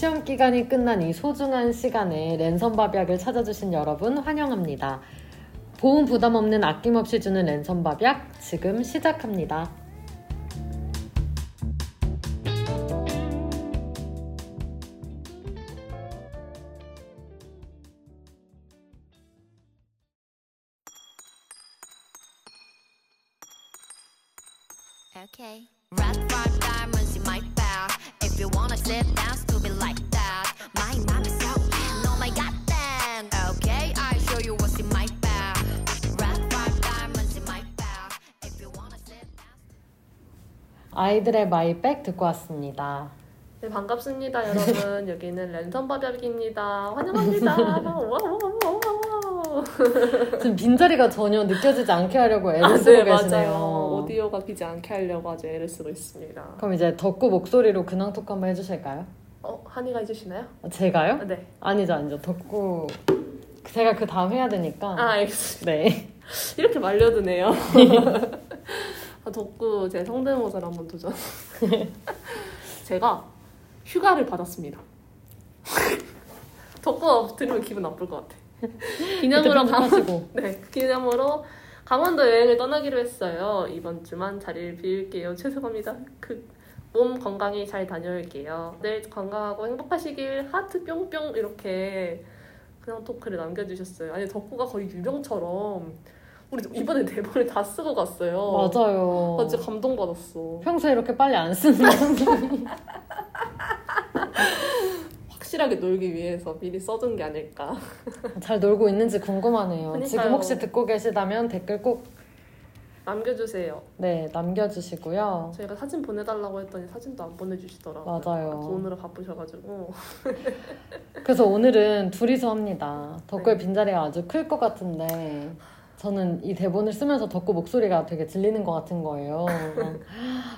시험 기간이 끝난 이 소중한 시간에 랜선 밥약을 찾아주신 여러분 환영합니다. 보험 부담 없는 아낌없이 주는 랜선 밥약 지금 시작합니다. 아이들의 마이백 듣고 왔습니다. 네, 반갑습니다, 여러분. 여기는 랜선 밥약입니다. 환영합니다. 지금 빈자리가 전혀 느껴지지 않게 하려고 애를 아, 쓰고 네, 계시네요. 맞아요. 오디오가 비지 않게 하려고 아주 애를 쓰고 있습니다. 그럼 이제 덕구 목소리로 근황 토크 한번 해주실까요? 어, 한이가 해주시나요? 어, 제가요? 네. 아니죠, 아니죠. 덕구 제가 그 다음 해야 되니까. 아, 알겠습니다. 네. 이렇게 말려드네요. 아, 덕구 제 성대모사를 한번 도전. 제가 휴가를 받았습니다. 덕구 들으면 기분 나쁠 것 같아. 기념으로 강 편집하시고. 네, 기념으로 강원도 여행을 떠나기로 했어요. 이번 주만 자리를 비울게요. 죄송합니다. 그 몸 건강히 잘 다녀올게요. 늘 건강하고 행복하시길 하트 뿅뿅 이렇게 그냥 토크를 남겨주셨어요. 아니 덕구가 거의 유령처럼 우리 이번에 대본을 다 쓰고 갔어요. 맞아요. 나 진짜 감동받았어. 평소에 이렇게 빨리 안 쓰는 확실하게 놀기 위해서 미리 써둔 게 아닐까. 잘 놀고 있는지 궁금하네요. 그러니까요. 지금 혹시 듣고 계시다면 댓글 꼭 남겨주세요. 네, 남겨주시고요. 저희가 사진 보내달라고 했더니 사진도 안 보내주시더라고요. 맞아요. 오늘은 바쁘셔가지고. 그래서 오늘은 둘이서 합니다. 덕구의 네. 빈자리가 아주 클 것 같은데 저는 이 대본을 쓰면서 덕구 목소리가 되게 들리는 것 같은 거예요. 막,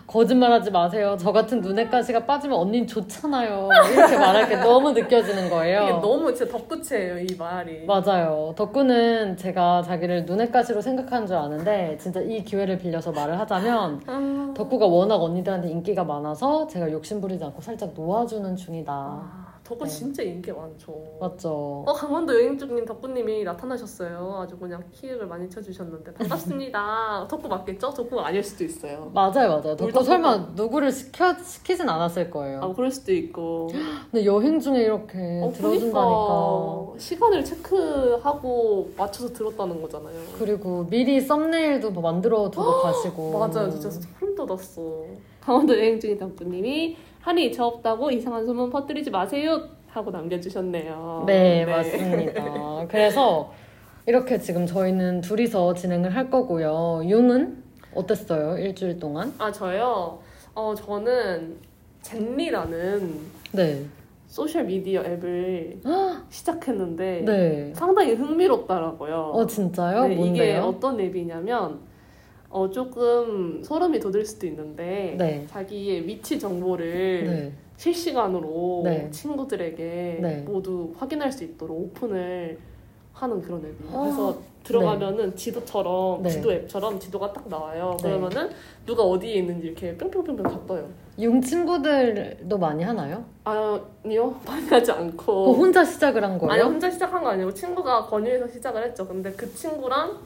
거짓말하지 마세요. 저 같은 눈에 가시가 빠지면 언닌 좋잖아요. 이렇게 말할 게 너무 느껴지는 거예요. 이게 너무 진짜 덧붙이에요 이 말이. 맞아요. 덕구는 제가 자기를 눈엣가시로 생각하는 줄 아는데 진짜 이 기회를 빌려서 말을 하자면 아, 덕구가 워낙 언니들한테 인기가 많아서 제가 욕심 부리지 않고 살짝 놓아주는 중이다. 아, 덕구 네. 진짜 인기 많죠. 맞죠? 어 강원도 여행 중인 덕구님이 나타나셨어요. 아주 그냥 키읔을 많이 쳐주셨는데 반갑습니다. 덕구 맞겠죠? 덕구가 아닐 수도 있어요. 맞아요, 맞아요. 덕구 설마 누구를 시켜, 시키진 않았을 거예요. 아 그럴 수도 있고. 근데 여행 중에 이렇게 어, 들어준다니까. 그러니까 시간을 체크하고 맞춰서 들었다는 거잖아요. 그리고 미리 썸네일도 뭐 만들어 두고 가시고. 맞아요, 진짜 소름 돋았어. 강원도 여행 중인 덕구님이 한이 저 없다고 이상한 소문 퍼뜨리지 마세요 하고 남겨주셨네요. 네, 맞습니다. 그래서 이렇게 지금 저희는 둘이서 진행을 할 거고요. 융은 어땠어요? 일주일 동안? 아 저요. 어 저는 젠리라는 네. 소셜 미디어 앱을 시작했는데 네. 상당히 흥미롭더라고요. 어, 진짜요? 네, 이게 뭔데요? 어떤 앱이냐면 어 조금 소름이 돋을 수도 있는데 네. 자기의 위치 정보를 네. 실시간으로 네. 친구들에게 네. 모두 확인할 수 있도록 오픈을 하는 그런 앱이에요. 아, 그래서 들어가면은 지도처럼 네. 지도 앱처럼 지도가 딱 나와요. 네. 그러면은 누가 어디에 있는지 이렇게 뿅뿅뿅뿅 다 떠요. 융 친구들도 많이 하나요? 아니요 많이 하지 않고 혼자 시작을 한 거예요? 아니 혼자 시작한 거 아니고 친구가 권유해서 시작을 했죠. 근데 그 친구랑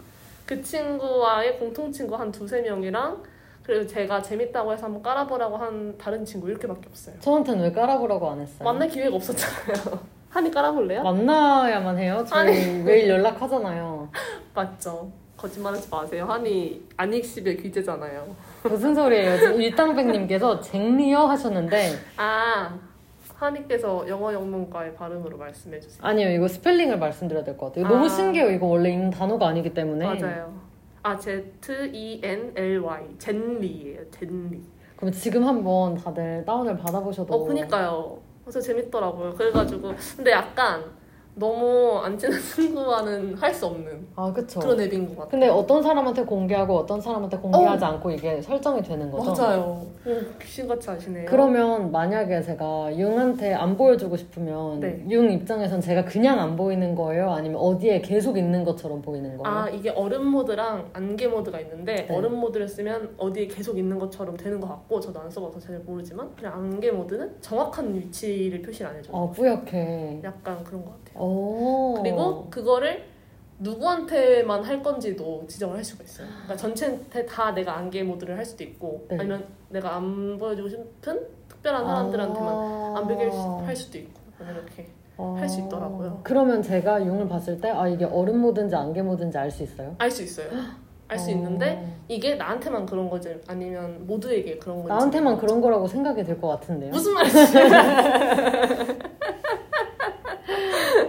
그 친구와의 공통 친구 한 두세 명이랑 그리고 제가 재밌다고 해서 한번 깔아보라고 한 다른 친구 이렇게밖에 없어요. 저한테는 왜 깔아보라고 안 했어요? 만날 기회가 없었잖아요. 한이 깔아볼래요? 만나야만 해요. 저희 매일 연락하잖아요. 맞죠. 거짓말하지 마세요. 한이 안익십의 귀재잖아요. 무슨 소리예요? 일당백님께서 쟁리어 하셨는데 아 한이께서 영어 영문과의 발음으로 말씀해 주세요. 아니요 이거 스펠링을 말씀드려야 될 것 같아요. 아. 너무 신기해요. 이거 원래 있는 단어가 아니기 때문에. 맞아요. 아 Z E N L Y 젠리예요. 젠리. 그럼 지금 한번 다들 다운을 받아보셔도. 어, 그니까요. 그래서 재밌더라고요. 그래가지고 근데 약간 너무 안 친한 친구와는 할 수 없는 아 그쵸. 그런 앱인 것 같아요. 근데 어떤 사람한테 공개하고 어떤 사람한테 공개하지 않고 이게 설정이 되는 거죠? 맞아요. 오, 귀신같이 아시네요. 그러면 만약에 제가 융한테 안 보여주고 싶으면 네. 융 입장에선 제가 그냥 안 보이는 거예요? 아니면 어디에 계속 있는 것처럼 보이는 거예요? 아 이게 얼음 모드랑 안개 모드가 있는데 네. 얼음 모드를 쓰면 어디에 계속 있는 것처럼 되는 것 같고 저도 안 써봐서 잘 모르지만 그냥 안개 모드는 정확한 위치를 표시를 안 해줘요. 아 뿌옇게. 약간 그런 것 같아요. 오. 그리고 그거를 누구한테만 할 건지도 지정을 할 수가 있어요. 그러니까 전체한테 다 내가 안개 모드를 할 수도 있고 네. 아니면 내가 안 보여주고 싶은 특별한 사람들한테만 아. 안 보게 할 수도 있고 이렇게 할수 있더라고요. 그러면 제가 융을 봤을 때 아 이게 얼음 모드인지 안개 모드인지 알 수 있어요? 알 수 있어요. 알수 어. 있는데 이게 나한테만 그런 거지 아니면 모두에게 그런 건지 나한테만 그런 거라고 생각이 들것 같은데요. 무슨 말이지?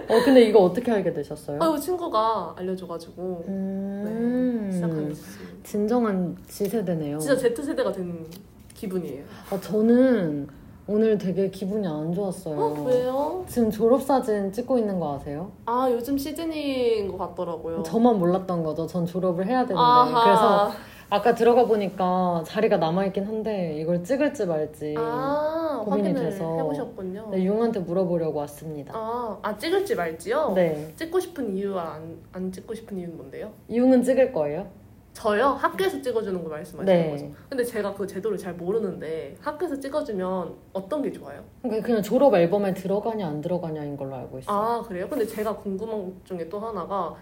어 근데 이거 어떻게 알게 되셨어요? 아유 친구가 알려줘가지고 음. 네, 시작하게 됐어요. 진정한 지세대네요. 진짜 Z 세대가 된 기분이에요. 아, 저는 오늘 되게 기분이 안 좋았어요. 어 왜요? 지금 졸업사진 찍고 있는 거 아세요? 아 요즘 시즌인 것 같더라고요. 저만 몰랐던 거죠. 전 졸업을 해야 되는데. 아하. 그래서 아까 들어가 보니까 자리가 남아있긴 한데 이걸 찍을지 말지 아 고민이 확인을 돼서. 해보셨군요. 네, 융한테 물어보려고 왔습니다. 아, 아 찍을지 말지요? 네. 찍고 싶은 이유와 안, 안 찍고 싶은 이유는 뭔데요? 융은 찍을 거예요? 저요? 학교에서 찍어주는 거 말씀하시는 네. 거죠? 근데 제가 그 제도를 잘 모르는데 학교에서 찍어주면 어떤 게 좋아요? 그러니까 그냥 졸업 앨범에 들어가냐 안 들어가냐인 걸로 알고 있어요. 아 그래요? 근데 제가 궁금한 것 중에 또 하나가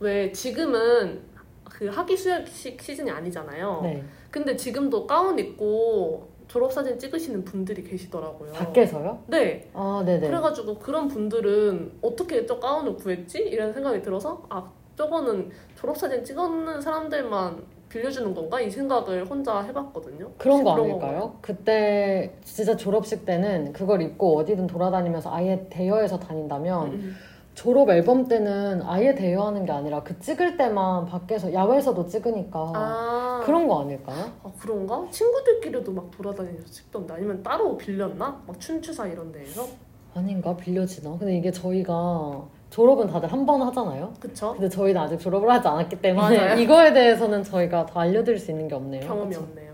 왜 지금은 그 학기 수혈식 시즌이 아니잖아요. 네. 근데 지금도 가운 입고 졸업사진 찍으시는 분들이 계시더라고요. 밖에서요? 네. 아, 네네. 그래가지고 그런 분들은 어떻게 저 가운을 구했지? 이런 생각이 들어서 아 저거는 졸업사진 찍었는 사람들만 빌려주는 건가? 이 생각을 혼자 해봤거든요. 그런 거 혹시 아닐까요? 그때 진짜 졸업식 때는 그걸 입고 어디든 돌아다니면서 아예 대여해서 다닌다면 음, 졸업 앨범 때는 아예 대여하는 게 아니라 그 찍을 때만 밖에서 야외에서도 찍으니까 아 그런 거 아닐까요? 아, 그런가? 친구들끼리도 막 돌아다니면서 찍던데 아니면 따로 빌렸나? 막 춘추사 이런 데에서? 아닌가 빌려지나? 근데 이게 저희가 졸업은 다들 한 번 하잖아요. 그쵸? 근데 저희는 아직 졸업을 하지 않았기 때문에 맞아요. 이거에 대해서는 저희가 더 알려드릴 수 있는 게 없네요. 경험이 그쵸? 없네요.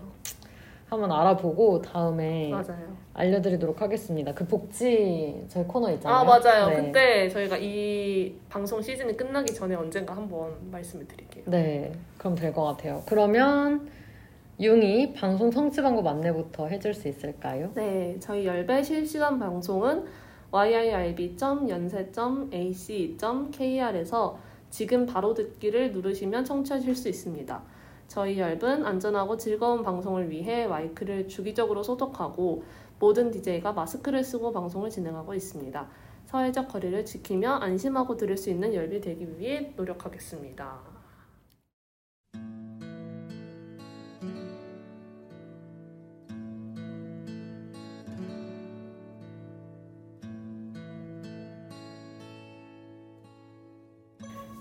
한번 알아보고 다음에 맞아요. 알려드리도록 하겠습니다. 그 복지 저희 코너 있잖아요. 아 맞아요. 네. 그때 저희가 이 방송 시즌이 끝나기 전에 언젠가 한번 말씀을 드릴게요. 네, 그럼 될 것 같아요. 그러면 융이 방송 성취 방법 안내부터 해줄 수 있을까요? 네, 저희 열배 실시간 방송은 yirb.연세.ac.kr에서 지금 바로 듣기를 누르시면 청취하실 수 있습니다. 저희 열은 안전하고 즐거운 방송을 위해 마이크를 주기적으로 소독하고 모든 DJ가 마스크를 쓰고 방송을 진행하고 있습니다. 사회적 거리를 지키며 안심하고 들을 수 있는 열비 되기 위해 노력하겠습니다.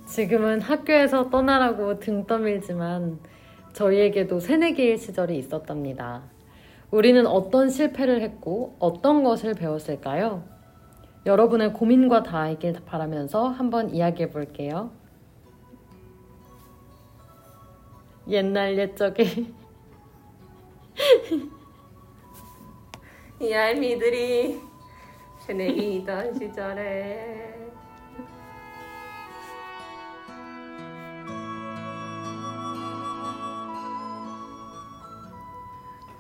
지금은 학교에서 떠나라고 등 떠밀지만 저희에게도 새내기일 시절이 있었답니다. 우리는 어떤 실패를 했고 어떤 것을 배웠을까요? 여러분의 고민과 다이길 바라면서 한번 이야기해 볼게요. 옛날 옛적에 이 알미들이 새내기이던 시절에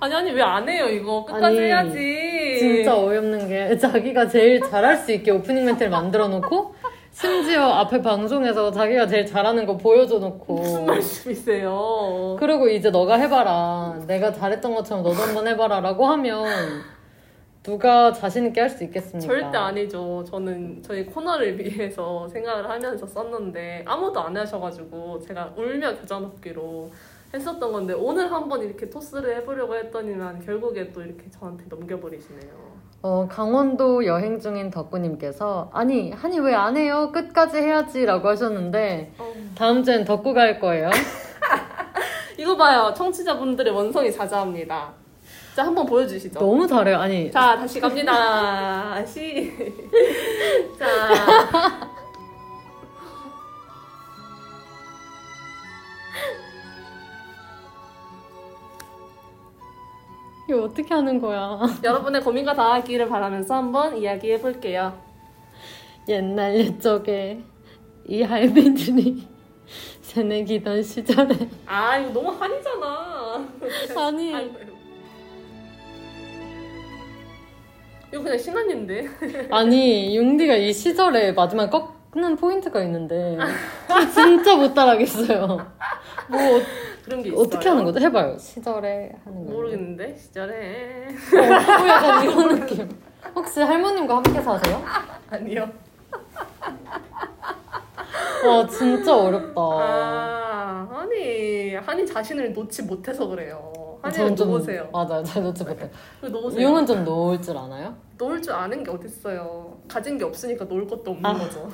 아니 아니 왜 안 해요 이거? 끝까지 아니, 해야지. 진짜 어이없는 게 자기가 제일 잘할 수 있게 오프닝 멘트를 만들어 놓고 심지어 앞에 방송에서 자기가 제일 잘하는 거 보여줘 놓고. 무슨 말씀이세요? 그리고 이제 너가 해봐라. 내가 잘했던 것처럼 너도 한번 해봐라 라고 하면 누가 자신 있게 할 수 있겠습니까? 절대 아니죠. 저는 저희 코너를 위해서 생각을 하면서 썼는데 아무도 안 하셔가지고 제가 울며 겨자 먹기로 했었던 건데 오늘 한번 이렇게 토스를 해보려고 했더니만 결국에 또 이렇게 저한테 넘겨버리시네요 어, 강원도 여행 중인 덕구님께서 아니 한이 왜 안 해요? 끝까지 해야지 라고 하셨는데 어. 다음 주엔 덕구가 할 거예요 이거 봐요. 청취자분들의 원성이 자자합니다. 자, 한번 보여주시죠. 너무 잘해요 아니 자, 다시 갑니다. 시. 자. 이거 어떻게 하는 거야? 여러분의 고민과 다하기를 바라면서 한번 이야기해 볼게요. 옛날 옛적에 이 할배들이 새내기던 시절에 아 이거 너무 한이잖아. 아니 아이고. 이거 그냥 신한인데. 아니 융디가 이 시절에 마지막에 꺾는 포인트가 있는데 저 진짜 못 따라하겠어요. 뭐 그런 게 있어요. 어떻게 하는 거죠? 해봐요. 시절에 하는 거. 모르겠는데 시절에 어, 약간 이런 느낌. 혹시 할머님과 함께 사세요? 아니요. 와 진짜 어렵다. 아 한이 한이 자신을 놓지 못해서 그래요. 한이를 놓으세요. 맞아요. 잘 놓지 못해. 그 놓으세요. 융은 좀 놓을 줄 아나요? 놓을 줄 아는 게 어딨어요. 가진 게 없으니까 놓을 것도 없는 아. 거죠.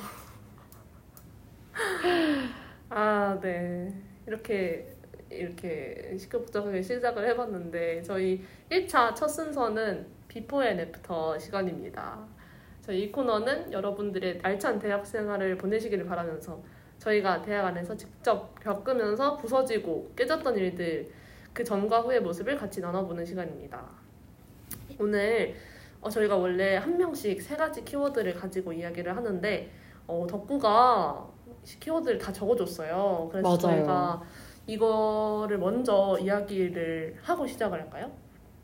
아, 네. 이렇게 이렇게 시끌벅적하게 시작을 해봤는데 저희 1차 첫 순서는 before and after 시간입니다. 저희 이 코너는 여러분들의 알찬 대학 생활을 보내시기를 바라면서 저희가 대학 안에서 직접 겪으면서 부서지고 깨졌던 일들 그 전과 후의 모습을 같이 나눠보는 시간입니다. 오늘 어, 저희가 원래 한 명씩 세 가지 키워드를 가지고 이야기를 하는데 어, 덕구가 키워드를 다 적어줬어요. 그래서 맞아요. 저희가 이거를 먼저 이야기를 하고 시작을 할까요?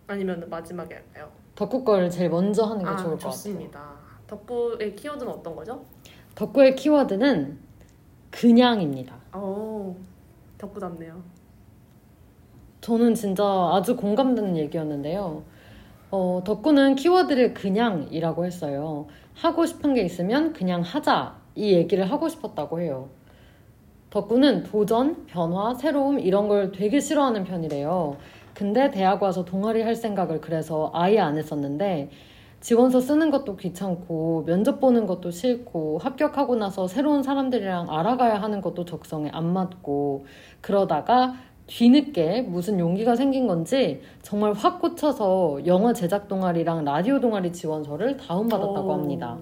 아니면 마지막에 할까요? 덕후 거를 제일 먼저 하는 게 아, 좋을 것 같아요. 좋습니다. 덕구의 키워드는 어떤 거죠? 덕후의 키워드는 그냥입니다. 오, 덕구답네요. 저는 진짜 아주 공감되는 얘기였는데요. 어, 덕구는 키워드를 그냥이라고 했어요. 하고 싶은 게 있으면 그냥 하자. 이 얘기를 하고 싶었다고 해요. 덕구는 도전, 변화, 새로움 이런 걸 되게 싫어하는 편이래요. 근데 대학 와서 동아리 할 생각을 그래서 아예 안 했었는데 지원서 쓰는 것도 귀찮고 면접 보는 것도 싫고 합격하고 나서 새로운 사람들이랑 알아가야 하는 것도 적성에 안 맞고 그러다가 뒤늦게 무슨 용기가 생긴 건지 정말 확 꽂혀서 영화 제작 동아리랑 라디오 동아리 지원서를 다운받았다고 오. 합니다.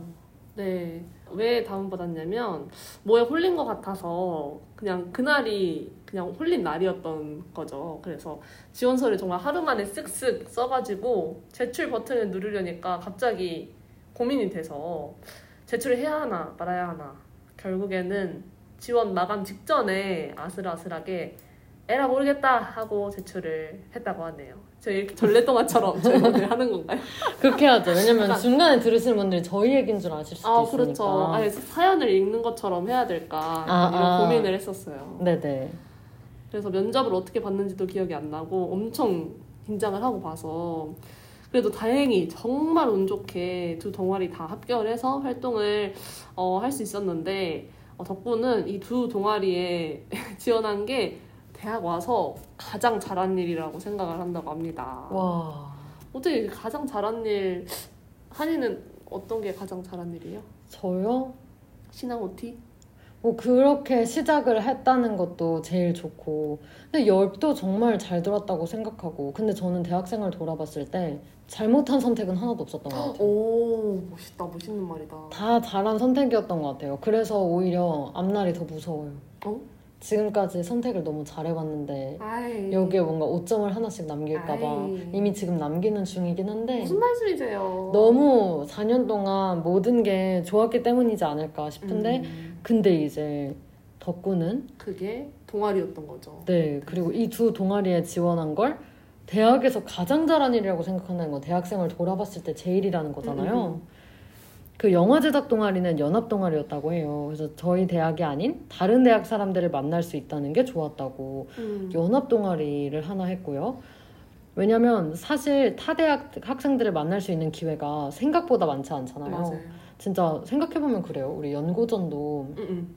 네. 왜 다운받았냐면 뭐에 홀린 것 같아서 그냥 그날이 그냥 홀린 날이었던 거죠. 그래서 지원서를 정말 하루 만에 쓱쓱 써가지고 제출 버튼을 누르려니까 갑자기 고민이 돼서 제출을 해야 하나 말아야 하나 결국에는 지원 마감 직전에 아슬아슬하게 에라 모르겠다 하고 제출을 했다고 하네요. 저 이렇게 전래동화처럼 저희 오늘 하는 건가요? 그렇게 하죠. 왜냐면 약간- 중간에 들으시는 분들이 저희 얘기인 줄 아실 수도 아 있으니까. 그렇죠. 아니, 사연을 읽는 것처럼 해야 될까 아, 이런 아. 고민을 했었어요. 네네. 그래서 면접을 어떻게 봤는지도 기억이 안 나고 엄청 긴장을 하고 봐서 그래도 다행히 정말 운 좋게 두 동아리 다 합격을 해서 활동을 어, 할 수 있었는데 어, 덕분은 이 두 동아리에 지원한 게 대학 와서 가장 잘한 일이라고 생각을 한다고 합니다. 와. 어떻게 가장 잘한 일 한이는 어떤 게 가장 잘한 일이에요? 저요? 신앙 OT? 뭐 그렇게 시작을 했다는 것도 제일 좋고 근데 열도 정말 잘 들었다고 생각하고 근데 저는 대학생을 돌아봤을 때 잘못한 선택은 하나도 없었던 것 같아요 오 멋있다 멋있는 말이다. 다 잘한 선택이었던 것 같아요 그래서 오히려 앞날이 더 무서워요 어? 지금까지 선택을 너무 잘해봤는데 아이 여기에 뭔가 오점을 하나씩 남길까봐. 이미 지금 남기는 중이긴 한데 무슨 말씀이세요? 너무 4년 동안 모든 게 좋았기 때문이지 않을까 싶은데 음, 근데 이제 덕구는 그게 동아리였던 거죠. 네, 그리고 이 두 동아리에 지원한 걸 대학에서 가장 잘한 일이라고 생각한다는 건 대학생을 돌아봤을 때 제일이라는 거잖아요. 음. 그 영화 제작 동아리는 연합 동아리였다고 해요. 그래서 저희 대학이 아닌 다른 대학 사람들을 만날 수 있다는 게 좋았다고 음. 연합 동아리를 하나 했고요. 왜냐면 사실 타 대학 학생들을 만날 수 있는 기회가 생각보다 많지 않잖아요. 맞아요. 진짜 생각해보면 그래요. 우리 연고전도 음, 음.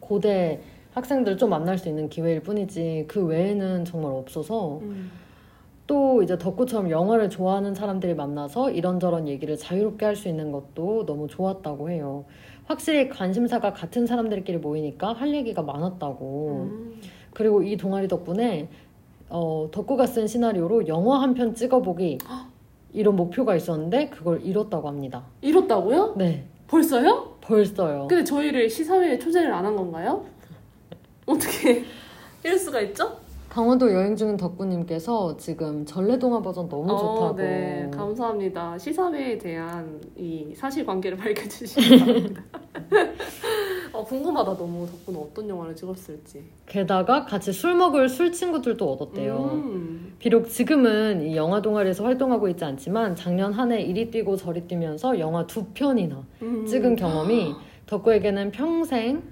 고대 학생들 좀 만날 수 있는 기회일 뿐이지 그 외에는 정말 없어서 음. 또 이제 덕구처럼 영화를 좋아하는 사람들이 만나서 이런저런 얘기를 자유롭게 할 수 있는 것도 너무 좋았다고 해요. 확실히 관심사가 같은 사람들끼리 모이니까 할 얘기가 많았다고. 음. 그리고 이 동아리 덕분에 어, 덕구가 쓴 시나리오로 영화 한 편 찍어보기 이런 목표가 있었는데 그걸 이뤘다고 합니다. 이렇다고요? 네, 벌써요? 벌써요. 근데 저희를 시사회에 초대를 안 한 건가요? 어떻게 이럴 수가 있죠? 강원도 여행 중인 덕구님께서 지금 전래동화 버전 너무 좋다고. 네, 감사합니다. 시사회에 대한 이 사실관계를 밝혀주시기 바랍니다. 어, 궁금하다 너무 덕분에 어떤 영화를 찍었을지. 게다가 같이 술 먹을 술 친구들도 얻었대요. 음. 비록 지금은 이 영화 동아리에서 활동하고 있지 않지만 작년 한 해 이리 뛰고 저리 뛰면서 영화 두 편이나 음. 찍은 경험이 덕구에게는 평생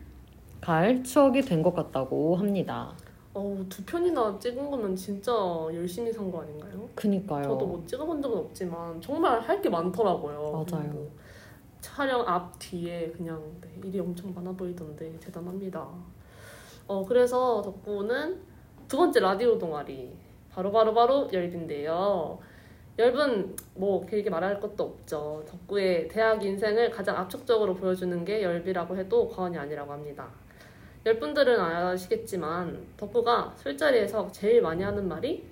갈 추억이 된 것 같다고 합니다. 어, 두 편이나 찍은 거면 진짜 열심히 산 거 아닌가요? 그니까요. 저도 뭐 찍어본 적은 없지만 정말 할 게 많더라고요. 맞아요. 촬영 앞 뒤에 그냥 네, 일이 엄청 많아 보이던데 대단합니다. 어 그래서 덕구는 두 번째 라디오 동아리 바로 바로 바로 열빈데요. 열분 뭐 길게 말할 것도 없죠. 덕구의 대학 인생을 가장 압축적으로 보여주는 게 열비라고 해도 과언이 아니라고 합니다. 열분들은 아시겠지만 덕구가 술자리에서 제일 많이 하는 말이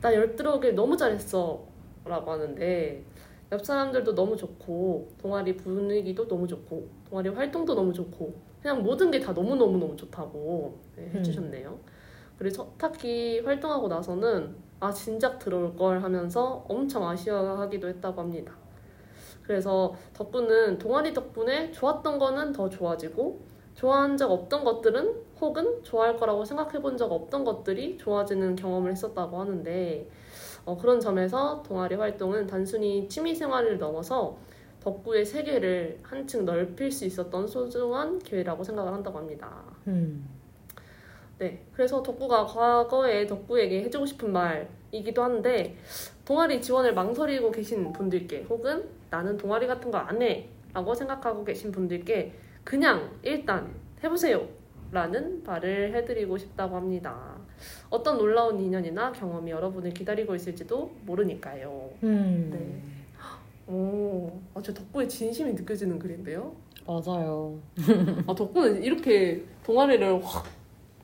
나 열 들어오길 너무 잘했어 라고 하는데 옆 사람들도 너무 좋고 동아리 분위기도 너무 좋고 동아리 활동도 너무 좋고 그냥 모든 게 다 너무너무너무 좋다고 네, 해주셨네요. 그리고 첫 학기 활동하고 나서는 아 진작 들어올 걸 하면서 엄청 아쉬워하기도 했다고 합니다. 그래서 덕분은 동아리 덕분에 좋았던 거는 더 좋아지고 좋아한 적 없던 것들은 혹은 좋아할 거라고 생각해 본 적 없던 것들이 좋아지는 경험을 했었다고 하는데 어, 그런 점에서 동아리 활동은 단순히 취미 생활을 넘어서 덕구의 세계를 한층 넓힐 수 있었던 소중한 기회라고 생각을 한다고 합니다. 음. 네, 그래서 덕구가 과거에 덕구에게 해주고 싶은 말이기도 한데 동아리 지원을 망설이고 계신 분들께 혹은 나는 동아리 같은 거 안 해 라고 생각하고 계신 분들께 그냥 일단 해보세요 라는 말을 해드리고 싶다고 합니다. 어떤 놀라운 인연이나 경험이 여러분을 기다리고 있을지도 모르니까요. 음. 네. 오, 아, 저 덕구의 진심이 느껴지는 글인데요. 맞아요. 아, 덕구는 이렇게 동아리를 확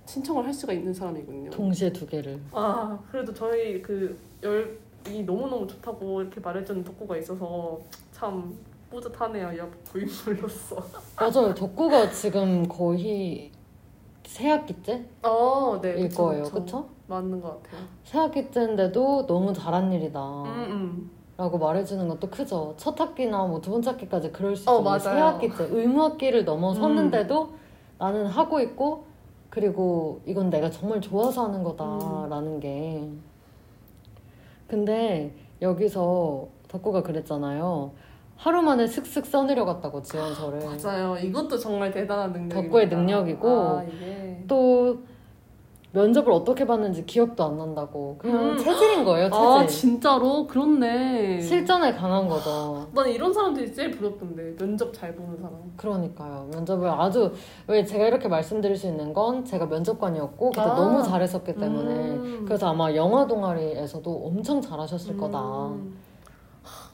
신청을 할 수가 있는 사람이군요. 동시에 두 개를. 아 그래도 저희 그 열이 너무 너무 좋다고 이렇게 말해주는 덕구가 있어서 참 뿌듯하네요 옆 부인물로서. 맞아요. 덕구가 지금 거의 새 학기째? 아 네. 일 그쵸, 거예요. 그쵸. 그쵸? 맞는 것 같아요. 새 학기째인데도 너무 잘한 일이다. 음, 음. 라고 말해주는 것도 크죠. 첫 학기나 뭐 두 번째 학기까지 그럴 수 어, 있는데 새 맞아요. 학기째 의무 학기를 넘어섰는데도 나는 하고 있고 그리고 이건 내가 정말 좋아서 하는 음. 거다라는 게 근데 여기서 덕구가 그랬잖아요. 하루 만에 슥슥 써내려갔다고 지원서를 맞아요. 이것도 정말 대단한 능력입니다. 덕구의 능력이고 아, 이게. 또 면접을 어떻게 봤는지 기억도 안 난다고 그냥 음. 체질인 거예요 체질 아 진짜로 그렇네. 실전에 강한 거죠 난 이런 사람들이 제일 부럽던데 면접 잘 보는 사람. 그러니까요. 면접을 아주 왜 제가 이렇게 말씀드릴 수 있는 건 제가 면접관이었고 그때 아. 너무 잘했었기 때문에 음. 그래서 아마 영화 동아리에서도 엄청 잘하셨을 거다.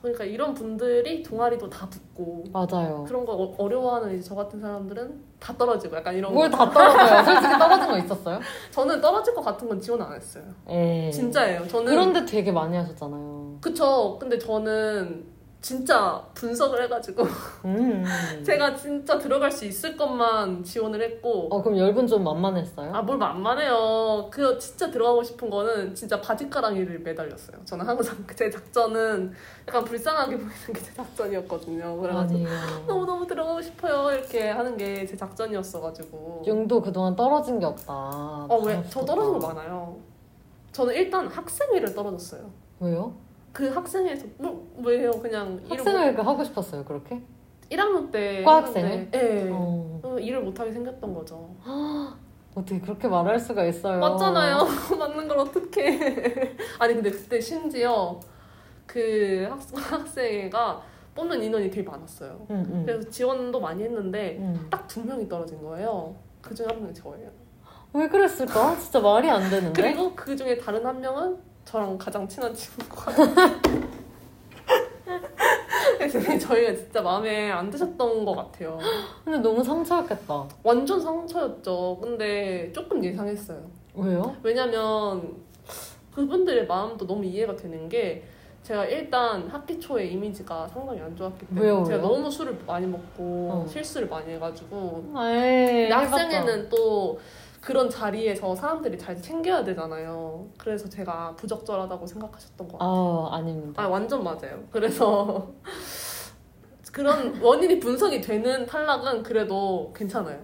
그러니까 이런 분들이 동아리도 다 붙고 맞아요. 그런 거 어- 어려워하는 이제 저 같은 사람들은 다 떨어지고 약간 이런 뭘 거. 다 떨어져요? 솔직히 떨어진 거 있었어요? 저는 떨어질 것 같은 건 지원 안 했어요. 예. 진짜예요. 저는 그런데 되게 많이 하셨잖아요. 그쵸. 근데 저는 진짜 분석을 해가지고 음. 제가 진짜 들어갈 수 있을 것만 지원을 했고 어 그럼 열분 좀 만만했어요? 아 뭘 만만해요. 그 진짜 들어가고 싶은 거는 진짜 바지가랑이를 매달렸어요. 저는 항상 제 작전은 약간 불쌍하게 보이는 게 제 작전이었거든요. 그래가지고 아니에요. 너무 너무 들어가고 싶어요 이렇게 하는 게 제 작전이었어가지고. 용도 그동안 떨어진 게 없다. 어왜저 떨어진 거 많아요. 저는 일단 학생회를 떨어졌어요. 왜요? 그 학생회에서 뭐 왜요? 그냥 일을 학생을 그 하고 싶었어요 그렇게? 못, 1학년 때? 했는데, 네. 어. 어, 일을 못하게 생겼던 거죠. 어떻게 그렇게 말할 수가 있어요? 맞잖아요. 맞는 걸 어떻게? 아니 근데 그때 심지어 그 학, 학생회가 뽑는 인원이 되게 많았어요. 응, 응. 그래서 지원도 많이 했는데 응. 딱두 명이 떨어진 거예요. 그 중에 한 명이 저예요. 왜 그랬을까? 진짜 말이 안 되는데. 그리고 그 중에 다른 한 명은 저랑 가장 친한 친구가. 그래서 저희가 진짜 마음에 안 드셨던 것 같아요. 근데 너무 상처였겠다. 완전 상처였죠. 근데 조금 예상했어요. 왜요? 왜냐면 그분들의 마음도 너무 이해가 되는 게 제가 일단 학기 초에 이미지가 상당히 안 좋았기 때문에 왜요, 제가 왜요? 너무 술을 많이 먹고 어. 실수를 많이 해가지고 에이, 근데 학생회는 또 그런 자리에서 사람들이 잘 챙겨야 되잖아요. 그래서 제가 부적절하다고 생각하셨던 것 같아요. 아 아닙니다. 아 완전 맞아요. 그래서 그런 원인이 분석이 되는 탈락은 그래도 괜찮아요.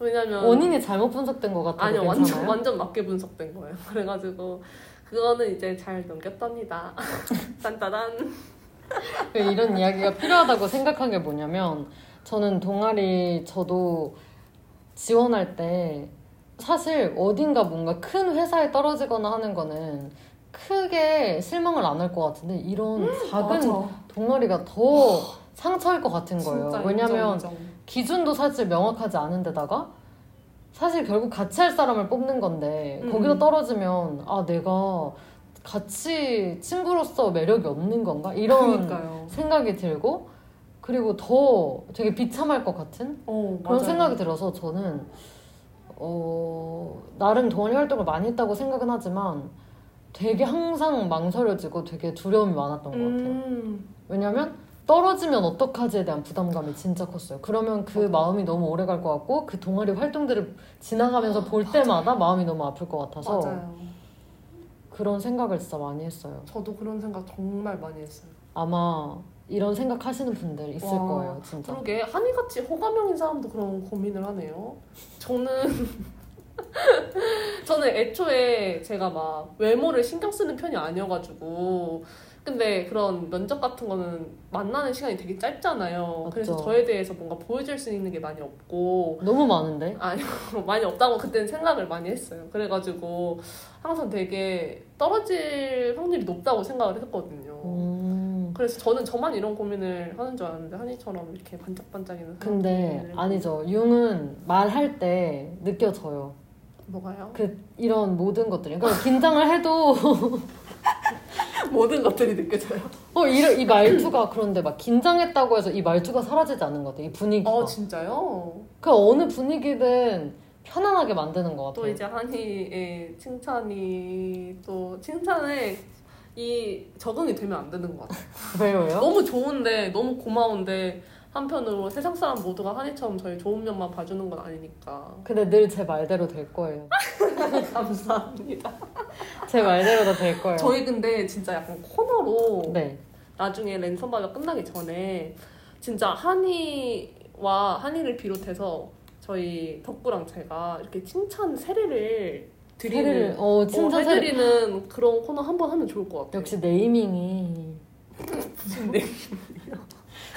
왜냐면 원인이 잘못 분석된 것 같아요. 아니요 완전 괜찮아요? 완전 맞게 분석된 거예요. 그래가지고 그거는 이제 잘 넘겼답니다. 딴따단. 그 이런 이야기가 필요하다고 생각한 게 뭐냐면 저는 동아리 저도 지원할 때 사실 어딘가 뭔가 큰 회사에 떨어지거나 하는 거는 크게 실망을 안 할 것 같은데 이런 작은 맞아. 동아리가 더 상처일 것 같은 거예요. 왜냐면 인정, 인정. 기준도 사실 명확하지 않은 데다가 사실 결국 같이 할 사람을 뽑는 건데 음. 거기서 떨어지면 아 내가 같이 친구로서 매력이 없는 건가 이런 그러니까요. 생각이 들고 그리고 더 되게 비참할 것 같은 어, 그런 맞아요. 생각이 들어서 저는 어 나름 동아리 활동을 많이 했다고 생각은 하지만 되게 항상 망설여지고 되게 두려움이 많았던 것 같아요. 음, 왜냐면 떨어지면 어떡하지에 대한 부담감이 진짜 컸어요. 그러면 그 맞아요. 마음이 너무 오래 갈 것 같고 그 동아리 활동들을 지나가면서 볼 때마다 마음이 너무 아플 것 같아서 맞아요. 그런 생각을 진짜 많이 했어요. 저도 그런 생각 정말 많이 했어요. 아마 이런 생각 하시는 분들 있을 와, 거예요, 진짜. 그러게 한이같이 호감형인 사람도 그런 고민을 하네요. 저는 저는 애초에 제가 막 외모를 신경 쓰는 편이 아니어가지고 근데 그런 면접 같은 거는 만나는 시간이 되게 짧잖아요. 맞죠. 그래서 저에 대해서 뭔가 보여줄 수 있는 게 많이 없고 너무 많은데? 아니요 많이 없다고 그때는 생각을 많이 했어요. 그래가지고 항상 되게 떨어질 확률이 높다고 생각을 했었거든요. 음, 그래서 저는 저만 이런 고민을 하는 줄 알았는데 한이처럼 이렇게 반짝반짝이는 근데 아니죠. 융은 말할 때 느껴져요. 뭐가요? 그 이런 모든 것들이. 그러니까 긴장을 해도 모든 것들이 느껴져요. 어, 이, 이 말투가 그런데 막 긴장했다고 해서 이 말투가 사라지지 않는 것 같아요. 이 분위기가. 어 진짜요? 그 어느 분위기든 편안하게 만드는 것 같아요. 또 이제 한이의 칭찬이 또 칭찬에 이 적응이 되면 안 되는 것 같아요. 왜요요? 너무 좋은데 너무 고마운데 한편으로 세상 사람 모두가 한이처럼 저희 좋은 면만 봐주는 건 아니니까 근데 늘 제 말대로 될 거예요. 감사합니다. 제 말대로 다 될 거예요. 저희 근데 진짜 약간 코너로 네. 나중에 랜선바가 끝나기 전에 진짜 한이와 한이를 비롯해서 저희 덕구랑 제가 이렇게 칭찬 세례를 드리는 어 칭찬 어. 해드리는 그런 코너 한 번 하면 좋을 것 같아요. 역시 네이밍이 무슨 네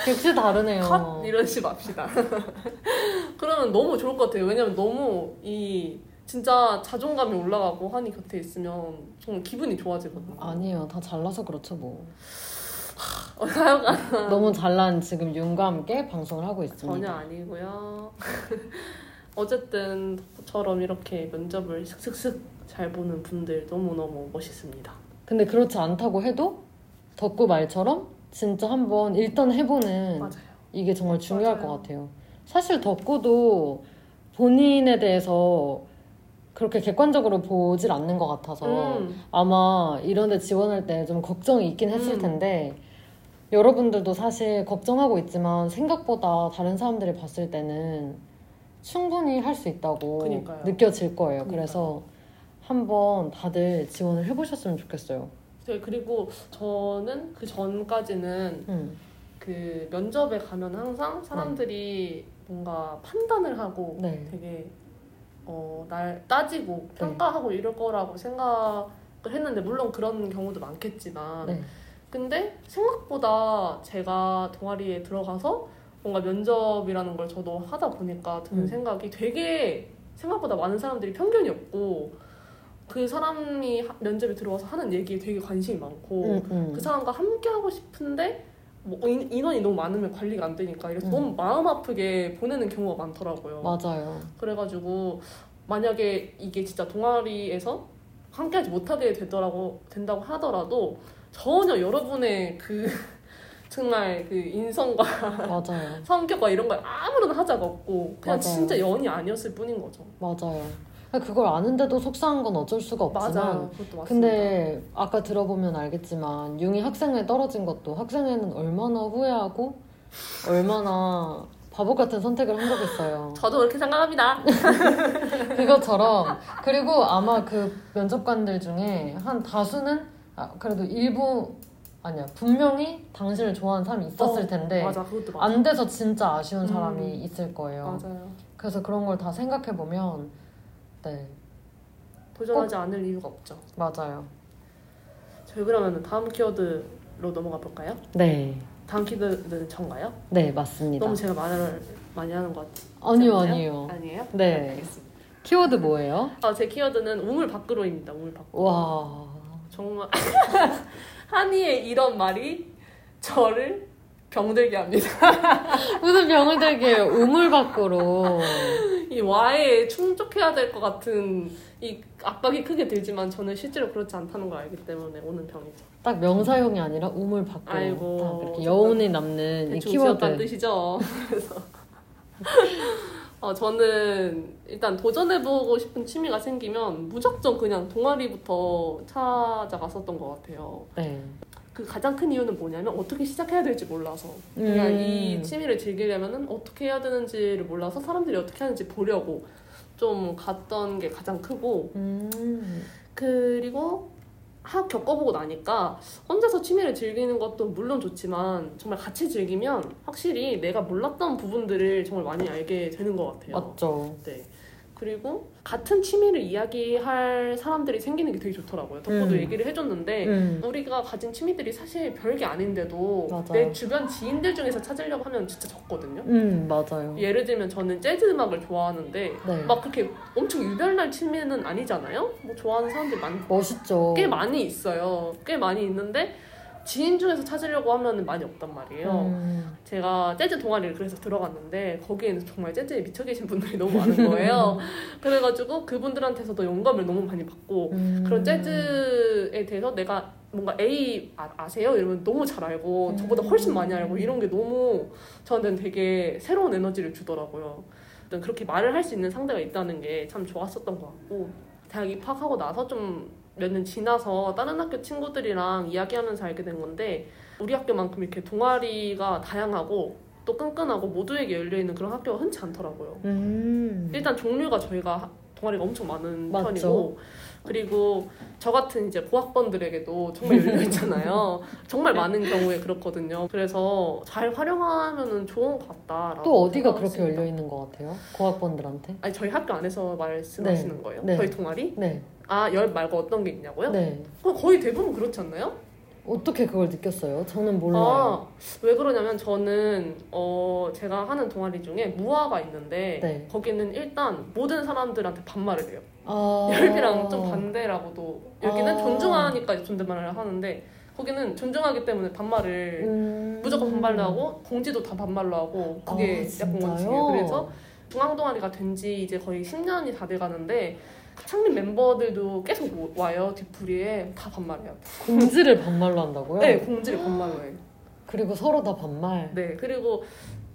역시 다르네요. 컷 이러지 맙시다. 그러면 너무 좋을 것 같아요. 왜냐면 너무 이 진짜 자존감이 올라가고 한이 곁에 있으면 정말 기분이 좋아지거든요. 아니에요. 다 잘나서 그렇죠 뭐. 어, 너무 잘난 지금 윤과 함께 방송을 하고 있습니다. 전혀 아니고요. 어쨌든 저처럼 이렇게 면접을 슥슥슥 잘 보는 분들 너무너무 멋있습니다. 근데 그렇지 않다고 해도 덕구 말처럼 진짜 한번 일단 해보는 맞아요. 이게 정말 중요할 맞아요. 것 같아요. 사실 덕구도 본인에 대해서 그렇게 객관적으로 보질 않는 것 같아서 음, 아마 이런 데 지원할 때 좀 걱정이 있긴 했을 음. 텐데 여러분들도 사실 걱정하고 있지만 생각보다 다른 사람들이 봤을 때는 충분히 할 수 있다고 그니까요. 느껴질 거예요. 그니까요. 그래서 한번 다들 지원을 해보셨으면 좋겠어요. 네, 그리고 저는 그 전까지는 음. 그 면접에 가면 항상 사람들이 뭔가 판단을 하고 네. 되게 어, 날 따지고 평가하고 이럴 거라고 생각을 했는데 물론 그런 경우도 많겠지만 네. 근데 생각보다 제가 동아리에 들어가서 뭔가 면접이라는 걸 저도 하다 보니까 드는 음. 생각이 되게 생각보다 많은 사람들이 편견이 없고 그 사람이 하- 면접에 들어와서 하는 얘기에 되게 관심이 많고 음, 음. 그 사람과 함께 하고 싶은데 뭐 인- 인원이 너무 많으면 관리가 안 되니까 이래서 음. 너무 마음 아프게 보내는 경우가 많더라고요. 맞아요. 그래가지고 만약에 이게 진짜 동아리에서 함께하지 못하게 되더라고 된다고 하더라도 전혀 여러분의 그 정말 그 인성과 맞아요. 성격과 이런 거에 아무런 하자가 없고 그냥 맞아요. 진짜 연이 아니었을 뿐인 거죠. 맞아요. 그걸 아는데도 속상한 건 어쩔 수가 없지만 맞아요. 그것도 맞습니다. 근데 아까 들어보면 알겠지만 융이 학생회 떨어진 것도 학생회는 얼마나 후회하고 얼마나 바보 같은 선택을 한 거겠어요. 저도 그렇게 생각합니다. 그것처럼 그리고 아마 그 면접관들 중에 한 다수는 아, 그래도 일부 아니야 분명히 당신을 좋아하는 사람이 있었을 어, 텐데 맞아. 안 돼서 진짜 아쉬운 음. 사람이 있을 거예요. 맞아요. 그래서 그런 걸 다 생각해 보면 네 도전하지 않을 이유가 없죠. 맞아요. 저희 그러면 다음 키워드로 넘어가 볼까요? 네, 다음 키워드는 전가요? 네 맞습니다. 너무 제가 말을 많이 하는 것 같아요. 아니요 아니요. 아니에요? 네 알겠습니다. 키워드 뭐예요? 아, 제 키워드는 우물 밖으로입니다. 우물 밖으로. 와 정말 한이의 이런 말이 저를 병들게 합니다. 무슨 병을 들게 우물 밖으로 이 와에 충족해야 될 것 같은 이 압박이 크게 들지만 저는 실제로 그렇지 않다는 걸 알기 때문에 오는 병이죠. 딱 명사용이 아니라 우물 밖으로 아이고, 딱 이렇게 여운이 남는 이 키워드. 뜻이죠. 그래서 어, 저는 일단 도전해보고 싶은 취미가 생기면 무작정 그냥 동아리부터 찾아갔었던 것 같아요. 네. 그 가장 큰 이유는 뭐냐면 어떻게 시작해야 될지 몰라서 그냥 음. 이 취미를 즐기려면은 어떻게 해야 되는지를 몰라서 사람들이 어떻게 하는지 보려고 좀 갔던 게 가장 크고 음. 그리고 학 겪어보고 나니까 혼자서 취미를 즐기는 것도 물론 좋지만 정말 같이 즐기면 확실히 내가 몰랐던 부분들을 정말 많이 알게 되는 것 같아요. 맞죠. 네. 그리고 같은 취미를 이야기할 사람들이 생기는 게 되게 좋더라고요. 덕구도 음. 얘기를 해줬는데 음. 우리가 가진 취미들이 사실 별게 아닌데도 맞아요. 내 주변 지인들 중에서 찾으려고 하면 진짜 적거든요. 음 맞아요. 예를 들면 저는 재즈 음악을 좋아하는데 네. 막 그렇게 엄청 유별날 취미는 아니잖아요. 뭐 좋아하는 사람들 많, 멋있죠. 꽤 많이 있어요. 꽤 많이 있는데 지인 중에서 찾으려고 하면 많이 없단 말이에요. 음. 제가 재즈 동아리를 그래서 들어갔는데 거기에는 정말 재즈에 미쳐 계신 분들이 너무 많은 거예요. 그래가지고 그분들한테서도 영감을 너무 많이 받고 음. 그런 재즈에 대해서 내가 뭔가 A 아, 세요 이러면 너무 잘 알고 저보다 훨씬 많이 알고 이런 게 너무 저한테는 되게 새로운 에너지를 주더라고요. 그렇게 말을 할 수 있는 상대가 있다는 게 참 좋았었던 것 같고 대학 입학하고 나서 좀 몇 년 지나서 다른 학교 친구들이랑 이야기하면서 알게 된 건데 우리 학교만큼 이렇게 동아리가 다양하고 또 끈끈하고 모두에게 열려 있는 그런 학교가 흔치 않더라고요. 음. 일단 종류가 저희가 하- 동아리가 엄청 많은 맞죠. 편이고 그리고 저 같은 이제 고학번들에게도 정말 열려 있잖아요. 정말 많은 경우에 그렇거든요. 그래서 잘 활용하면은 좋은 것 같다라고 또 어디가 그렇게. 열려 있는 것 같아요? 고학번들한테? 아니 저희 학교 안에서 말씀하시는 거예요? 네. 저희 동아리? 네. 아 열 말고 어떤 게 있냐고요? 네. 거- 거의 대부분 그렇지 않나요? 어떻게 그걸 느꼈어요? 저는 몰라요. 아, 왜 그러냐면 저는 어 제가 하는 동아리 중에 무화가 있는데 네. 거기는 일단 모든 사람들한테 반말을 해요. 아. 열비랑 좀 반대라고도 여기는 아. 존중하니까 존댓말을 하는데 거기는 존중하기 때문에 반말을 음. 무조건 반말로 하고 공지도 다 반말로 하고 그게 아, 약간? 원칙이에요. 그래서 중앙 동아리가 된 지 이제 거의 10년이 다 돼가는데 창립 멤버들도 계속 오- 와요 뒤풀이에 다 반말해요. 공지를 반말로 한다고요? 네 공지를 반말로 해요. 그리고 서로 다 반말. 네 그리고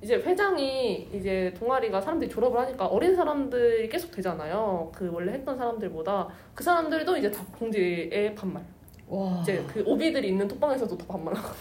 이제 회장이 이제 동아리가 사람들이 졸업을 하니까 어린 사람들이 계속 되잖아요. 그 원래 했던 사람들보다 그 사람들도 이제 다 공지에 반말. 와. 이제 그 오비들이 있는 톡방에서도 다 반말하고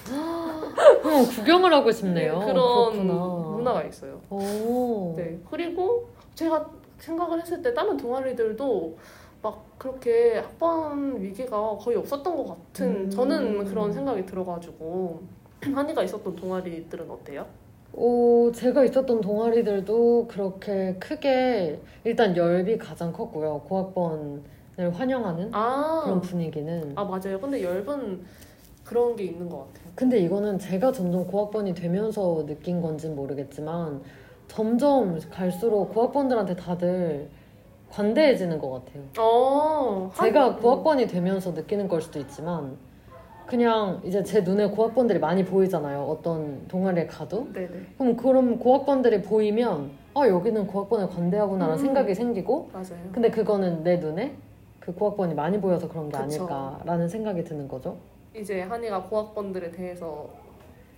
구경을 하고 싶네요. 그런 그렇구나. 문화가 있어요. 오. 네 그리고 제가 생각을 했을 때 다른 동아리들도 막 그렇게 학번 위기가 거의 없었던 것 같은 음. 저는 그런 생각이 들어가지고 한이가 있었던 동아리들은 어때요? 오, 제가 있었던 동아리들도 그렇게 크게 일단 열비 가장 컸고요. 고학번을 환영하는 아, 그런 분위기는. 아 맞아요. 근데 열분 그런 게 있는 것 같아요. 근데 이거는 제가 점점 고학번이 되면서 느낀 건진 모르겠지만 점점 갈수록 고학번들한테 다들 관대해지는 것 같아요. 어, 제가 한- 고학번이 되면서 느끼는 걸 수도 있지만 그냥 이제 제 눈에 고학번들이 많이 보이잖아요. 어떤 동아리에 가도. 네네. 그럼 그럼 고학번들이 보이면 아 여기는 고학번을 관대하구나라는 음. 생각이 생기고 맞아요. 근데 그거는 내 눈에 그 고학번이 많이 보여서 그런 게 그쵸. 아닐까라는 생각이 드는 거죠. 이제 한이가 고학번들에 대해서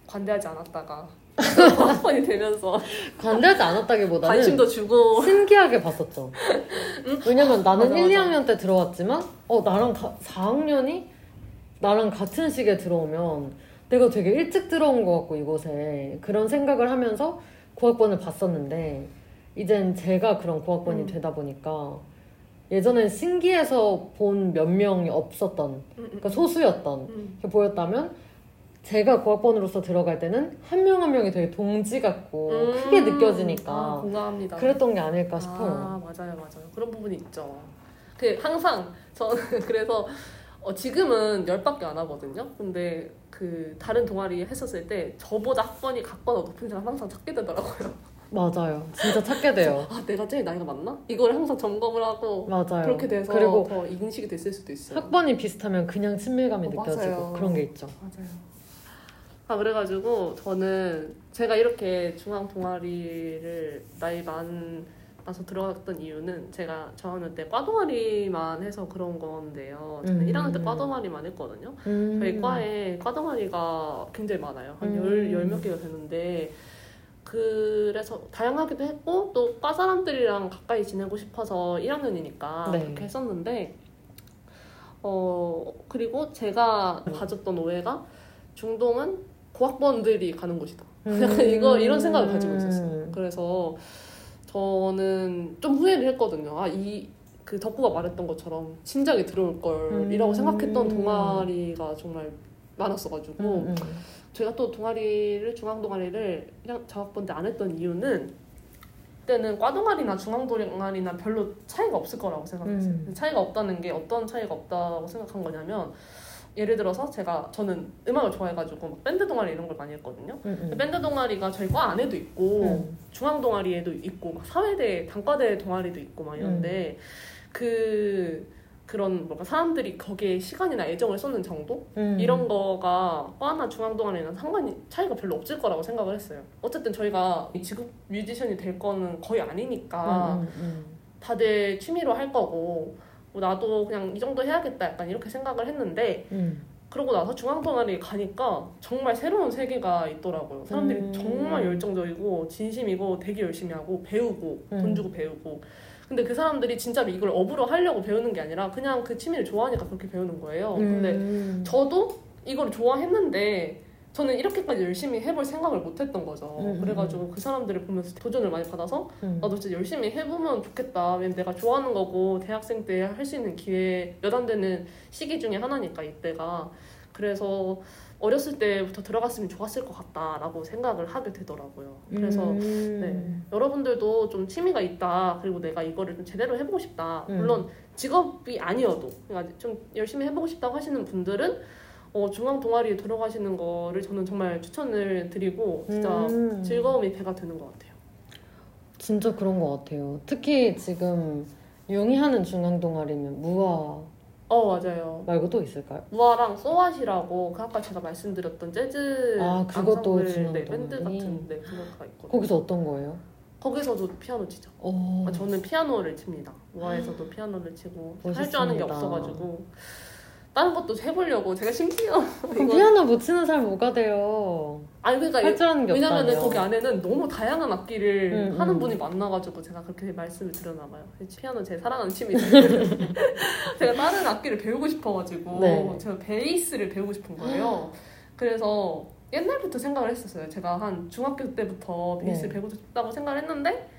관대하지 않았다가 고학번이 되면서 관대하지 않았다기보다는 관심도 주고 신기하게 봤었죠. 왜냐면 나는 맞아, 1, 맞아. 2학년 때 들어왔지만 어 나랑 가, 4학년이 나랑 같은 시기에 들어오면 내가 되게 일찍 들어온 것 같고 이곳에 그런 생각을 하면서 고학번을 봤었는데 이젠 제가 그런 고학번이 음. 되다 보니까 예전엔 신기해서 본 몇 명이 없었던 음, 음, 그러니까 소수였던 음. 보였다면 제가 고학번으로서 들어갈 때는 한명한 명이 되게 동지 같고 음. 크게 느껴지니까 아, 공감합니다. 그랬던 게 아닐까 싶어요. 아, 맞아요, 맞아요. 그런 부분이 있죠. 그 항상 저는 그래서 어, 지금은 열밖에 안 하거든요. 근데 그 다른 동아리 했었을 때 저보다 학번이 같거나 높은 사람 항상 찾게 되더라고요. 맞아요. 진짜 찾게 돼요. 아, 내가 제일 나이가 많나? 이걸 항상 점검을 하고 맞아요. 그렇게 돼서 그리고 더 인식이 됐을 수도 있어요. 학번이 비슷하면 그냥 친밀감이 어, 느껴지고 맞아요. 그런 게 있죠. 맞아요. 아 그래가지고 저는 제가 이렇게 중앙 동아리를 나이 많 아서 들어갔던 이유는 제가 저학년 때 과동아리만 해서 그런 건데요. 저는 음. 1학년 때 과동아리만 했거든요. 음. 저희 과에 과동아리가 굉장히 많아요. 한 음. 열, 열몇 개가 되는데 그래서 다양하기도 했고 또 과 사람들이랑 가까이 지내고 싶어서 1학년이니까 네. 그렇게 했었는데 어 그리고 제가 음. 가졌던 오해가 중동은 고학번들이 가는 곳이다. 음. 약간 이거 이런 생각을 가지고 있었어요. 그래서 저는 좀 후회를 했거든요. 아, 이, 그 덕구가 말했던 것처럼 심장이 들어올 걸이라고 음. 생각했던 동아리가 정말 많았어가지고, 음, 음. 제가 또 동아리를, 중앙 동아리를 그냥 저학번 때 안 했던 이유는 그때는 과 동아리나 중앙 동아리나 별로 차이가 없을 거라고 생각했어요. 음. 차이가 없다는 게 어떤 차이가 없다고 생각한 거냐면, 예를 들어서 제가 저는 음악을 좋아해가지고 막 밴드 동아리 이런 걸 많이 했거든요. 음, 음. 밴드 동아리가 저희 과 안에도 있고 음. 중앙 동아리에도 있고 막 사회대 단과대 동아리도 있고 막 이런데 그 그런 뭔가 사람들이 거기에 시간이나 애정을 쏟는 정도 음. 이런 거가 과나 중앙 동아리는 상관이 차이가 별로 없을 거라고 생각을 했어요. 어쨌든 저희가 이 직업 뮤지션이 될 거는 거의 아니니까 음, 음, 다들 취미로 할 거고 뭐 나도 그냥 이 정도 해야겠다 약간 이렇게 생각을 했는데 음. 그러고 나서 중앙 동아리 가니까 정말 새로운 세계가 있더라고요. 사람들이 음. 정말 열정적이고 진심이고 되게 열심히 하고 배우고 돈 음. 주고 배우고. 근데 그 사람들이 진짜로 이걸 업으로 하려고 배우는 게 아니라 그냥 그 취미를 좋아하니까 그렇게 배우는 거예요. 근데 음. 저도 이걸 좋아했는데 저는 이렇게까지 열심히 해볼 생각을 못했던 거죠. 음, 음, 그래가지고 그 사람들을 보면서 도전을 많이 받아서 음. 나도 진짜 열심히 해보면 좋겠다. 왜냐면 내가 좋아하는 거고 대학생 때 할 수 있는 기회 몇안 되는 시기 중에 하나니까 이때가. 그래서 어렸을 때부터 들어갔으면 좋았을 것 같다라고 생각을 하게 되더라고요. 그래서 음. 네. 여러분들도 좀 취미가 있다. 그리고 내가 이거를 좀 제대로 해보고 싶다. 음. 물론 직업이 아니어도 그러니까 좀 열심히 해보고 싶다고 하시는 분들은 어, 중앙 동아리에 들어가시는 거를 저는 정말 추천을 드리고 진짜 음. 즐거움이 배가 되는 것 같아요. 진짜 그런 것 같아요. 특히 지금 용이하는 중앙 동아리면 무아 어 맞아요. 말고 또 있을까요? 무아랑 소아시라고 그 아까 제가 말씀드렸던 재즈 아, 그것도 앙상블, 중앙 네, 밴드 동아리? 같은 네, 그거가 있거든요. 거기서 어떤 거예요? 거기서도 피아노 치죠. 어, 아, 저는 피아노를 칩니다. 무아에서도 피아노를 치고 할 줄 아는 게. 없어가지고 다른 것도 해보려고 제가 심지어 그럼 이거- 피아노 못 치는 사람 뭐가 돼요? 아니 그러니까 할 줄 아는 게 왜냐면은 없다며. 거기 안에는 너무 다양한 악기를 음, 하는 음. 분이 많아가지고 제가 그렇게 말씀을 드렸나 봐요. 피아노 제 사랑하는 취미인데 제가 다른 악기를 배우고 싶어가지고 네. 제가 베이스를 배우고 싶은 거예요. 그래서 옛날부터 생각을 했었어요. 제가 한 중학교 때부터 베이스를 네. 배우고 싶다고 생각을 했는데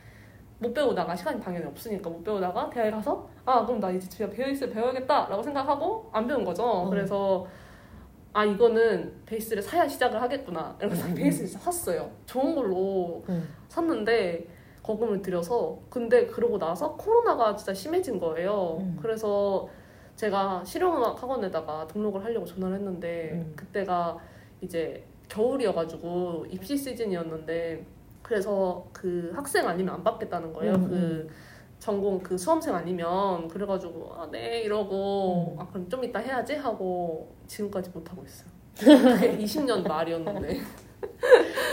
못 배우다가 시간이 당연히 없으니까 못 배우다가 대학에 가서 아 그럼 나 이제 진짜 베이스를 배워야겠다라고 생각하고 안 배운 거죠. 어. 그래서 아 이거는 베이스를 사야 시작을 하겠구나 이러면서 음. 베이스를 샀어요. 좋은 걸로 음. 샀는데 거금을 들여서 근데 그러고 나서 코로나가 진짜 심해진 거예요. 음. 그래서 제가 실용음악 학원에다가 등록을 하려고 전화를 했는데 음. 그때가 이제 겨울이어가지고 입시 시즌이었는데 그래서 그 학생 아니면 안 받겠다는 거예요. 음, 그 전공 그 수험생 아니면 그래가지고 아 네 이러고 음. 아 그럼 좀 이따 해야지 하고 지금까지 못 하고 있어요. 그게 20년 말이었는데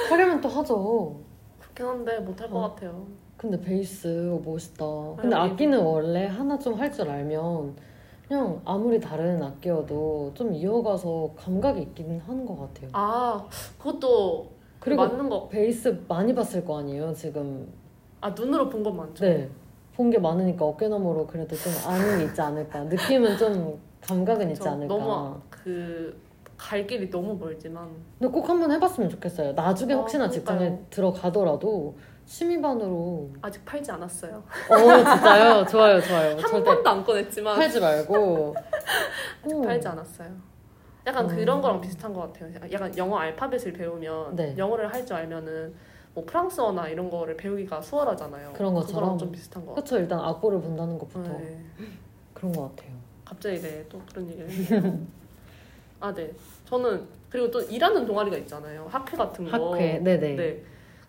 하려면 또 하죠. 그렇긴 한데 못 할것 어. 같아요. 근데 베이스 멋있다. 근데 아니, 악기는 원래 하나 좀 할 줄 알면 그냥 아무리 다른 악기여도 좀 이어가서 감각이 있긴 하는 것 같아요. 아 그것도 그리고 맞는 거. 베이스 많이 봤을 거 아니에요, 지금. 아 눈으로 본 건 많죠. 네. 본 게 많으니까 어깨너머로 그래도 좀 아는 게 있지 않을까. 느낌은 좀 감각은 있지 저 않을까. 너무 그 갈 길이 너무 멀지만 근데 꼭 한번 해봤으면 좋겠어요. 나중에 아, 혹시나 직장에 그러니까요. 들어가더라도 취미반으로. 아직 팔지 않았어요. 어 진짜요? 좋아요, 좋아요. 한 번도 안 꺼냈지만 팔지 말고. 오. 팔지 않았어요. 약간 음. 그런 거랑 비슷한 것 같아요. 약간 영어 알파벳을 배우면 네. 영어를 할 줄 알면은 뭐 프랑스어나 이런 거를 배우기가 수월하잖아요. 그런 것처럼? 좀 비슷한 것 같아요. 그렇죠. 일단 악보를 본다는 것부터 네. 그런 것 같아요. 갑자기 네, 또 그런 얘기를. 아, 네. 저는 그리고 또 일하는 동아리가 있잖아요. 학회 같은 거. 학회, 네네. 네.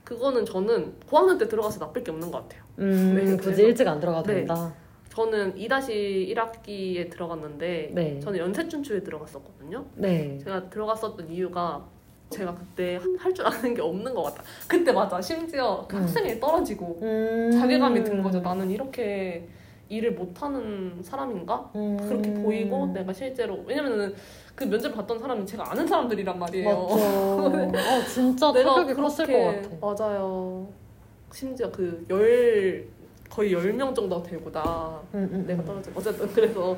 그거는 저는 고학년 때 들어가서 나쁠 게 없는 것 같아요. 음, 네, 굳이 일찍 안 들어가도 네. 된다. 저는 2-1학기에 들어갔는데 네. 저는 연세춘추에 들어갔었거든요. 네. 제가 들어갔었던 이유가 제가 그때 할 줄 아는 게 없는 것 같다. 그때 맞아. 심지어 그 음. 학생이 떨어지고 음. 자괴감이 든 거죠. 나는 이렇게 일을 못하는 사람인가? 음. 그렇게 보이고 내가 실제로 왜냐면은 그 면접 봤던 사람은 제가 아는 사람들이란 말이에요. 맞죠. 어, 진짜 내가 타격이 컸을 것 같아. 맞아요. 심지어 그 열 거의 10명 정도 되고 나 음, 음, 내가 음. 떨어져 어쨌든 그래서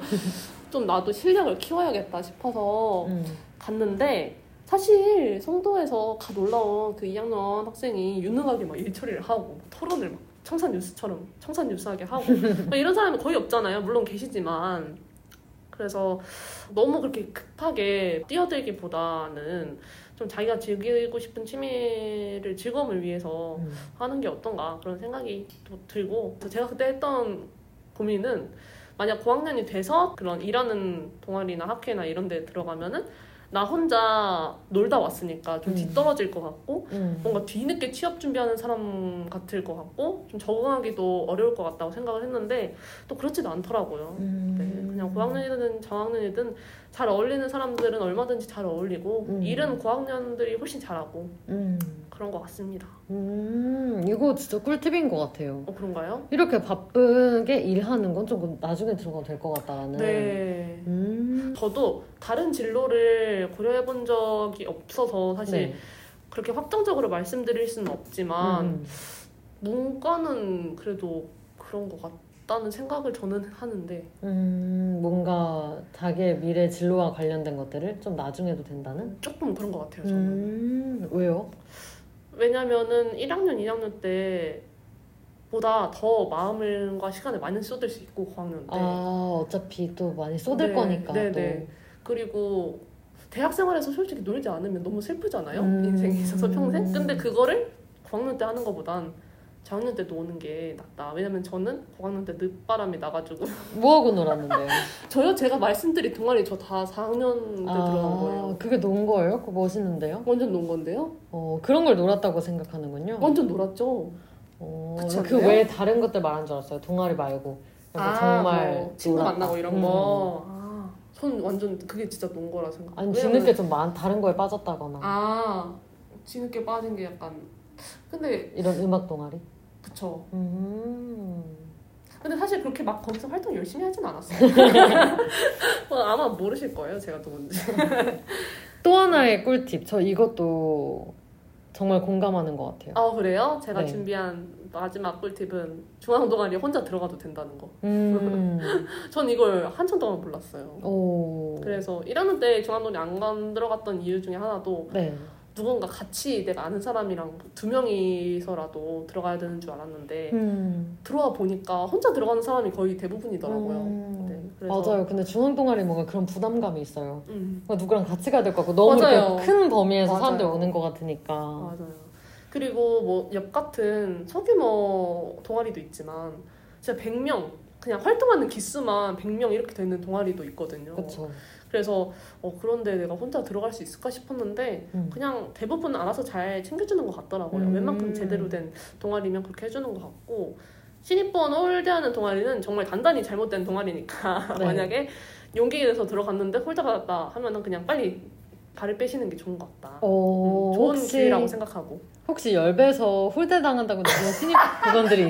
좀 나도 실력을 키워야겠다 싶어서 음. 갔는데 사실 송도에서 갓 올라온 그 2학년 학생이 유능하게 막 일처리를 하고 토론을 막 청산 뉴스처럼 청산 뉴스하게 하고 막 이런 사람이 거의 없잖아요. 물론 계시지만 그래서 너무 그렇게 급하게 뛰어들기보다는 좀 자기가 즐기고 싶은 취미를 즐거움을 위해서 음. 하는 게 어떤가 그런 생각이 또 들고 제가 그때 했던 고민은 만약 고학년이 돼서 그런 일하는 동아리나 학회나 이런 데 들어가면은 나 혼자 놀다 왔으니까 좀 음. 뒤떨어질 것 같고 음. 뭔가 뒤늦게 취업 준비하는 사람 같을 것 같고 좀 적응하기도 어려울 것 같다고 생각을 했는데 또 그렇지도 않더라고요. 음. 네, 그냥 고학년이든 저학년이든 잘 어울리는 사람들은 얼마든지 잘 어울리고 음. 일은 고학년들이 훨씬 잘하고 음. 그런 것 같습니다. 음. 이거 진짜 꿀팁인 것 같아요. 어 그런가요? 이렇게 바쁘게 일하는 건 조금 나중에 들어가도 될 것 같다라는. 네. 음. 저도 다른 진로를 고려해 본 적이 없어서 사실 네. 그렇게 확정적으로 말씀드릴 수는 없지만 음. 문과는 그래도 그런 것 같 다는 생각을 저는 하는데 음, 뭔가 자기의 미래 진로와 관련된 것들을 좀 나중에도 된다는? 조금 그런 것 같아요. 저는 음, 왜요? 왜냐면은 1학년, 2학년 때 보다 더 마음과 시간을 많이 쏟을 수 있고 고학년 때 아, 어차피 또 많이 쏟을 네, 거니까. 네, 또. 네. 그리고 대학 생활에서 솔직히 놀지 않으면 너무 슬프잖아요. 음. 인생에 있어서 평생. 근데 그거를 고학년 때 하는 것보단 저학년 때 노는 게 낫다. 왜냐면 저는 고학년 때 늦바람이 나가지고 뭐하고 놀았는데요? 저요 제가 말씀드린 동아리 저 다 4학년 때 들어간 거예요. 그게 논 거예요? 그거 멋있는데요? 완전 논 건데요? 어, 그런 걸 놀았다고 생각하는군요. 완전 놀았죠. 어, 그렇지 그 다른 것들 말한 줄 알았어요. 동아리 말고. 그래서 정말 뭐 친구 놀았다. 만나고 이런 음. 거. 아, 전 완전 그게 진짜 논 거라 생각. 아니, 왜냐면- 뒤늦게 좀 많, 다른 거에 빠졌다거나. 아 뒤늦게 빠진 게 약간. 근데 이런 음악 동아리? 그쵸. 음. 근데 사실 그렇게 막 거기서 활동 열심히 하진 않았어요. 어, 아마 모르실 거예요, 제가 누군지. 또 하나의 꿀팁. 저 이것도 정말 공감하는 것 같아요. 아 그래요? 제가 네. 준비한 마지막 꿀팁은 중앙 동아리 혼자 들어가도 된다는 거. 음. 전 이걸 한참 동안 몰랐어요. 오. 그래서 1학년 때 중앙 동아리 안 간- 들어갔던 이유 중에 하나도 네. 누군가 같이 내가 아는 사람이랑 두 명이서라도 들어가야 되는 줄 알았는데 음. 들어와 보니까 혼자 들어가는 사람이 거의 대부분이더라고요. 음. 네, 그래서 맞아요. 근데 중앙 동아리 뭔가 그런 부담감이 있어요. 음, 누구랑 같이 가야 될 것 같고 너무 큰 범위에서 맞아요. 사람들이 오는 것 같으니까. 맞아요. 그리고 뭐 옆 같은 소규모 동아리도 있지만 진짜 100명 그냥 활동하는 기수만 100명 이렇게 되는 동아리도 있거든요. 그렇죠. 그래서 어, 그런데 내가 혼자 들어갈 수 있을까 싶었는데 음. 그냥 대부분 알아서 잘 챙겨주는 것 같더라고요. 음. 웬만큼 제대로 된 동아리면 그렇게 해주는 것 같고 신입부원 홀대하는 동아리는 정말 단단히 잘못된 동아리니까 네. 만약에 용기가 돼서 들어갔는데 홀대 받았다 하면은 그냥 빨리 발을 빼시는 게 좋은 것 같다. 어, 음, 좋은 혹시 기회라고 생각하고. 혹시 열배서 홀대 당한다고 느끼는 신입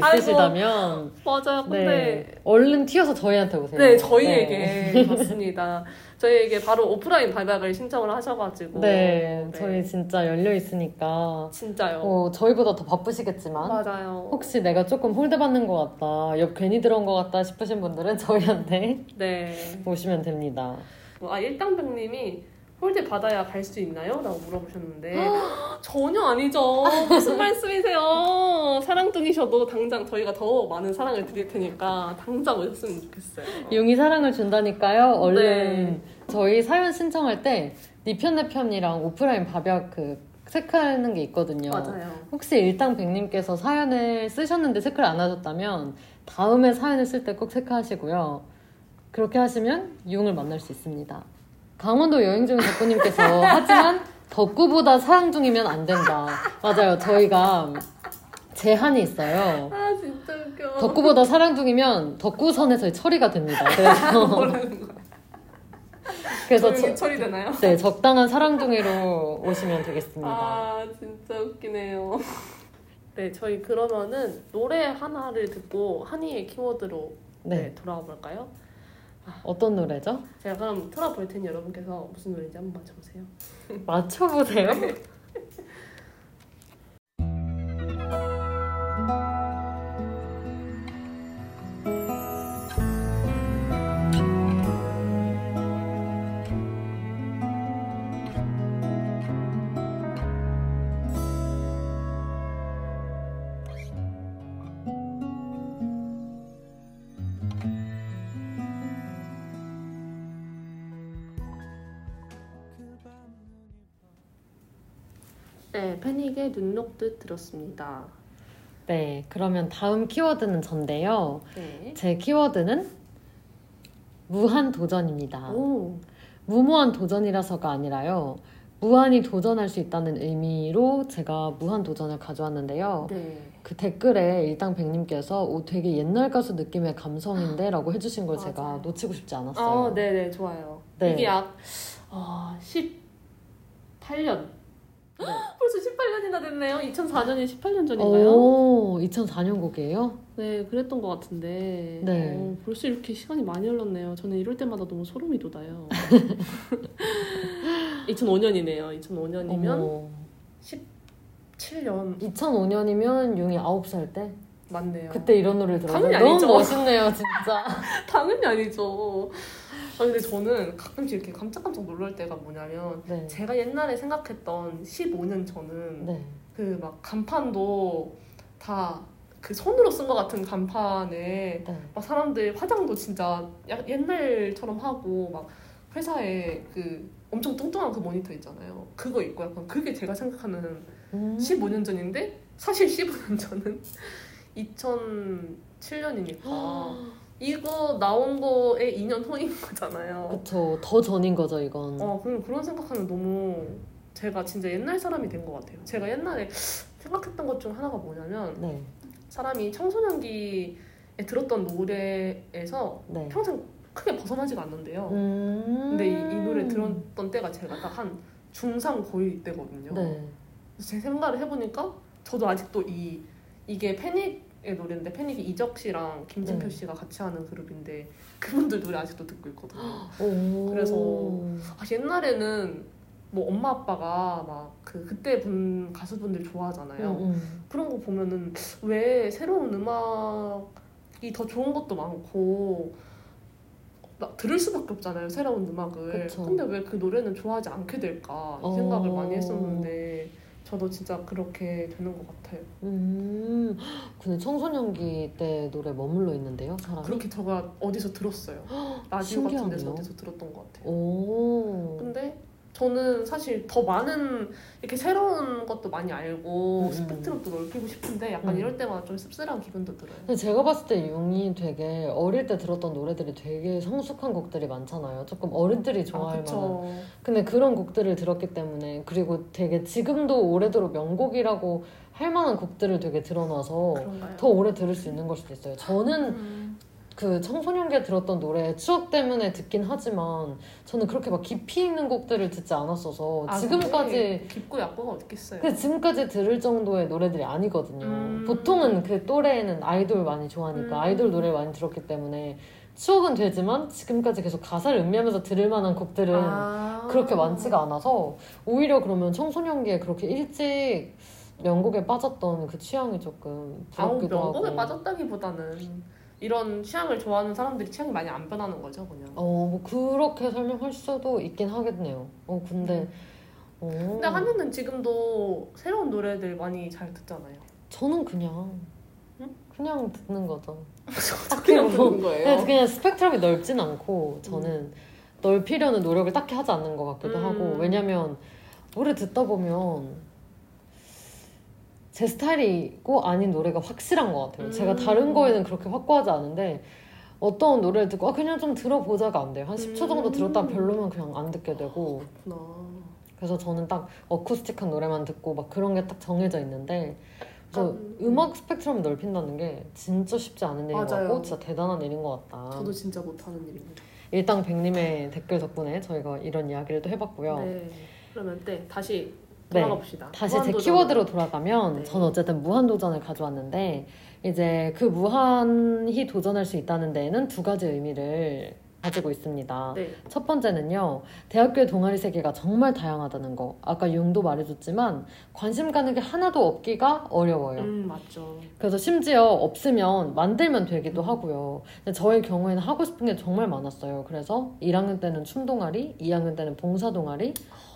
아이고. 있으시다면 맞아요. 근데 네. 얼른 튀어서 저희한테 오세요. 네, 저희에게 맞습니다. 저희에게 바로 오프라인 발박을 신청을 하셔가지고 네, 저희 진짜 열려 있으니까 진짜요. 어, 저희보다 더 바쁘시겠지만 맞아요. 혹시 내가 조금 홀대 받는 것 같다, 옆 괜히 들어온 것 같다 싶으신 분들은 저희한테 네. 오시면 됩니다. 뭐, 아 일당백님이 홀대 받아야 갈 수 있나요? 라고 물어보셨는데 전혀 아니죠. 무슨 말씀이세요? 사랑둥이셔도 당장 저희가 더 많은 사랑을 드릴 테니까 당장 오셨으면 좋겠어요. 용이 사랑을 준다니까요. 얼른 네. 저희 사연 신청할 때 니편 내편이랑 오프라인 밥약 그 체크하는 게 있거든요. 맞아요. 혹시 일당 백님께서 사연을 쓰셨는데 체크를 안 하셨다면 다음에 사연을 쓸 때 꼭 체크하시고요. 그렇게 하시면 융을 만날 수 있습니다. 강원도 여행 중인 덕구님께서 하지만 덕구보다 사랑 중이면 안 된다. 맞아요. 저희가 제한이 있어요. 아 진짜 웃겨. 덕구보다 사랑 중이면 덕구 선에서 처리가 됩니다. 그래서 거야? 그래서 조용히 저- 처리되나요? 네, 적당한 사랑둥이로 오시면 되겠습니다. 아 진짜 웃기네요. 네 저희 그러면은 노래 하나를 듣고 한이의 키워드로 네, 네. 돌아와 볼까요? 어떤 노래죠? 제가 그럼 틀어볼 테니 여러분께서 무슨 노래인지 한번 맞춰보세요. 맞춰보세요. 네 패닉의 눈 녹듯 들었습니다. 네, 그러면 다음 키워드는 전데요. 네. 제 키워드는 무한 도전입니다. 오. 무모한 도전이라서가 아니라요. 무한히 도전할 수 있다는 의미로 제가 무한 도전을 가져왔는데요. 네. 그 댓글에 일당백님께서 오, 되게 옛날 가수 느낌의 감성인데 라고 해주신 걸 제가 맞아요. 놓치고 싶지 않았어요. 아, 네네 좋아요. 네. 이게 약 어, 18년. 네. 벌써 18년이나 됐네요. 2004년이 18년 전인가요? 오, 2004년 곡이에요? 네, 그랬던 것 같은데. 네. 어, 벌써 이렇게 시간이 많이 흘렀네요. 저는 이럴 때마다 너무 소름이 돋아요. 2005년이네요. 2005년이면 어머. 17년 2005년이면 용이 9살 때? 맞네요. 그때 이런 노래를 들었어요. 당연히 너무 아니죠. 멋있네요, 진짜. 당연히 아니죠. 아 근데 저는 가끔씩 이렇게 깜짝깜짝 놀랄 때가 뭐냐면 네. 제가 옛날에 생각했던 15년 전은 네. 그 막 간판도 다 그 손으로 쓴 것 같은 간판에 네. 막 사람들 화장도 진짜 약 옛날처럼 하고 막 회사에 그 엄청 뚱뚱한 그 모니터 있잖아요. 그거 있고 약간 그게 제가 생각하는 음. 15년 전인데 사실 15년 전은 2007년이니까 이거 나온 거에 2년 후인 거잖아요. 그쵸. 더 전인 거죠, 이건. 어, 그럼 그런 생각하면 너무 제가 진짜 옛날 사람이 된 것 같아요. 제가 옛날에 생각했던 것 중 하나가 뭐냐면 네. 사람이 청소년기에 들었던 노래에서 네. 평생 크게 벗어나지가 않는데요. 음. 근데 이, 이 노래 들었던 때가 제가 딱 한 중상 고1 때거든요. 네. 제 생각을 해보니까 저도 아직도 이 이게 패닉의 노래인데 패닉이 이적 씨랑 김진표 네. 씨가 같이 하는 그룹인데 그분들 노래 아직도 듣고 있거든요. 오. 그래서 아, 옛날에는 뭐 엄마 아빠가 막 그 그때 분 가수분들 좋아하잖아요. 음, 음. 그런 거 보면은 왜 새로운 음악이 더 좋은 것도 많고 막 들을 수밖에 없잖아요 새로운 음악을 그쵸. 근데 왜 그 노래는 좋아하지 않게 될까 이 어. 생각을 많이 했었는데 저도 진짜 그렇게 되는 것 같아요 음. 근데 청소년기 때 노래 머물러 있는데요, 사람이? 그렇게 제가 어디서 들었어요 라디오 같은 데서 신기하네요. 어디서 들었던 것 같아요 오. 근데 저는 사실 더 많은 이렇게 새로운 것도 많이 알고 음, 스펙트럼도 넓히고 싶은데 약간 음. 이럴 때마다 좀 씁쓸한 기분도 들어요 근데 제가 봤을 때 용이 되게 어릴 때 들었던 노래들이 되게 성숙한 곡들이 많잖아요. 조금 어른들이 좋아할 아, 만한. 근데 그런 곡들을 들었기 때문에 그리고 되게 지금도 오래도록 명곡이라고 할 만한 곡들을 되게 들어놔서 그런가요? 더 오래 들을 수 있는 걸 수도 있어요. 저는 음. 그 청소년기에 들었던 노래 추억 때문에 듣긴 하지만 저는 그렇게 막 깊이 있는 곡들을 듣지 않았어서 아, 지금까지 깊고 얕고가 어딨겠어요. 그 지금까지 들을 정도의 노래들이 아니거든요. 음. 보통은 그 또래에는 아이돌 많이 좋아하니까 음. 아이돌 노래를 많이 들었기 때문에 추억은 되지만 지금까지 계속 가사를 음미하면서 들을 만한 곡들은 아. 그렇게 많지가 않아서 오히려 그러면 청소년기에 그렇게 일찍 명곡에 빠졌던 그 취향이 조금 부럽기도 명곡에 하고 빠졌다기보다는 이런 취향을 좋아하는 사람들이 취향이 많이 안 변하는 거죠, 그냥. 어, 뭐 그렇게 설명할 수도 있긴 하겠네요. 어, 근데 어, 근데 한이는 지금도 새로운 노래들 많이 잘 듣잖아요. 저는 그냥 응? 그냥 듣는 거죠. 그냥 뭐, 듣는 거예요. 그냥, 그냥 스펙트럼이 넓진 않고 저는 넓히려는 노력을 딱히 하지 않는 것 같기도 음. 하고 왜냐면 노래 듣다 보면 제 스타일이고 아닌 노래가 확실한 것 같아요. 제가 음. 다른 거에는 그렇게 확고하지 않은데 어떤 노래를 듣고 아 그냥 좀 들어보자가 안 돼요. 한 10초 정도 음. 들었다 별로면 그냥 안 듣게 되고 그렇구나. 그래서 저는 딱 어쿠스틱한 노래만 듣고 막 그런 게 딱 정해져 있는데 그래서 음. 음악 스펙트럼을 넓힌다는 게 진짜 쉽지 않은 일인 것 맞아요. 같고 진짜 대단한 일인 것 같다. 저도 진짜 못하는 일입니다. 일당 백님의 댓글 덕분에 저희가 이런 이야기를 또 해봤고요. 네. 그러면 네 다시 네. 돌아가 봅시다. 다시 제 무한도전. 키워드로 돌아가면 네. 저는 어쨌든 무한 도전을 가져왔는데 이제 그 무한히 도전할 수 있다는 데에는 두 가지 의미를 가지고 있습니다. 네. 첫 번째는요, 대학교의 동아리 세계가 정말 다양하다는 거. 아까 융도 말해줬지만, 관심 가는 게 하나도 없기가 어려워요. 음 맞죠. 그래서 심지어 없으면 만들면 되기도 하고요. 근데 저의 경우에는 하고 싶은 게 정말 많았어요. 그래서 1학년 때는 춤 동아리, 2학년 때는 봉사 동아리,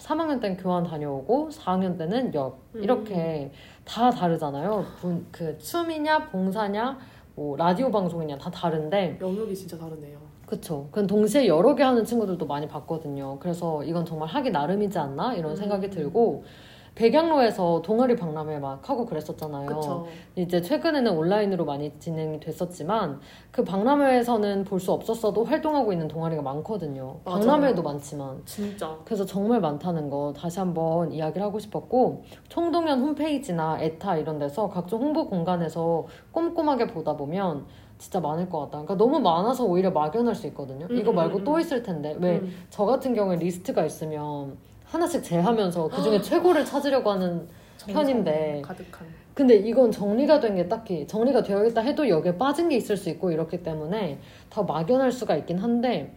3학년 때는 교환 다녀오고, 4학년 때는 역. 이렇게 다 다르잖아요. 분- 그 춤이냐, 봉사냐, 뭐 라디오 방송이냐 다 다른데 영역이 진짜 다르네요. 그쵸. 그건 동시에 여러 개 하는 친구들도 많이 봤거든요. 그래서 이건 정말 하기 나름이지 않나? 이런 생각이 음. 들고, 백양로에서 동아리 박람회 막 하고 그랬었잖아요. 그렇죠. 이제 최근에는 온라인으로 많이 진행이 됐었지만, 그 박람회에서는 볼 수 없었어도 활동하고 있는 동아리가 많거든요. 맞아요. 박람회도 많지만. 진짜. 그래서 정말 많다는 거 다시 한번 이야기를 하고 싶었고 총동연 홈페이지나 에타 이런 데서 각종 홍보 공간에서 꼼꼼하게 보다 보면 진짜 많을 것 같다. 그러니까 너무 많아서 오히려 막연할 수 있거든요. 음, 이거 말고 음, 또 음. 있을 텐데 왜저 음, 같은 경우에 리스트가 있으면 하나씩 제하면서 그 중에 최고를 찾으려고 하는 편인데. 가득한. 근데 이건 정리가 된 게 딱히 정리가 되어 있다 해도 여기에 빠진 게 있을 수 있고 이렇기 때문에 더 막연할 수가 있긴 한데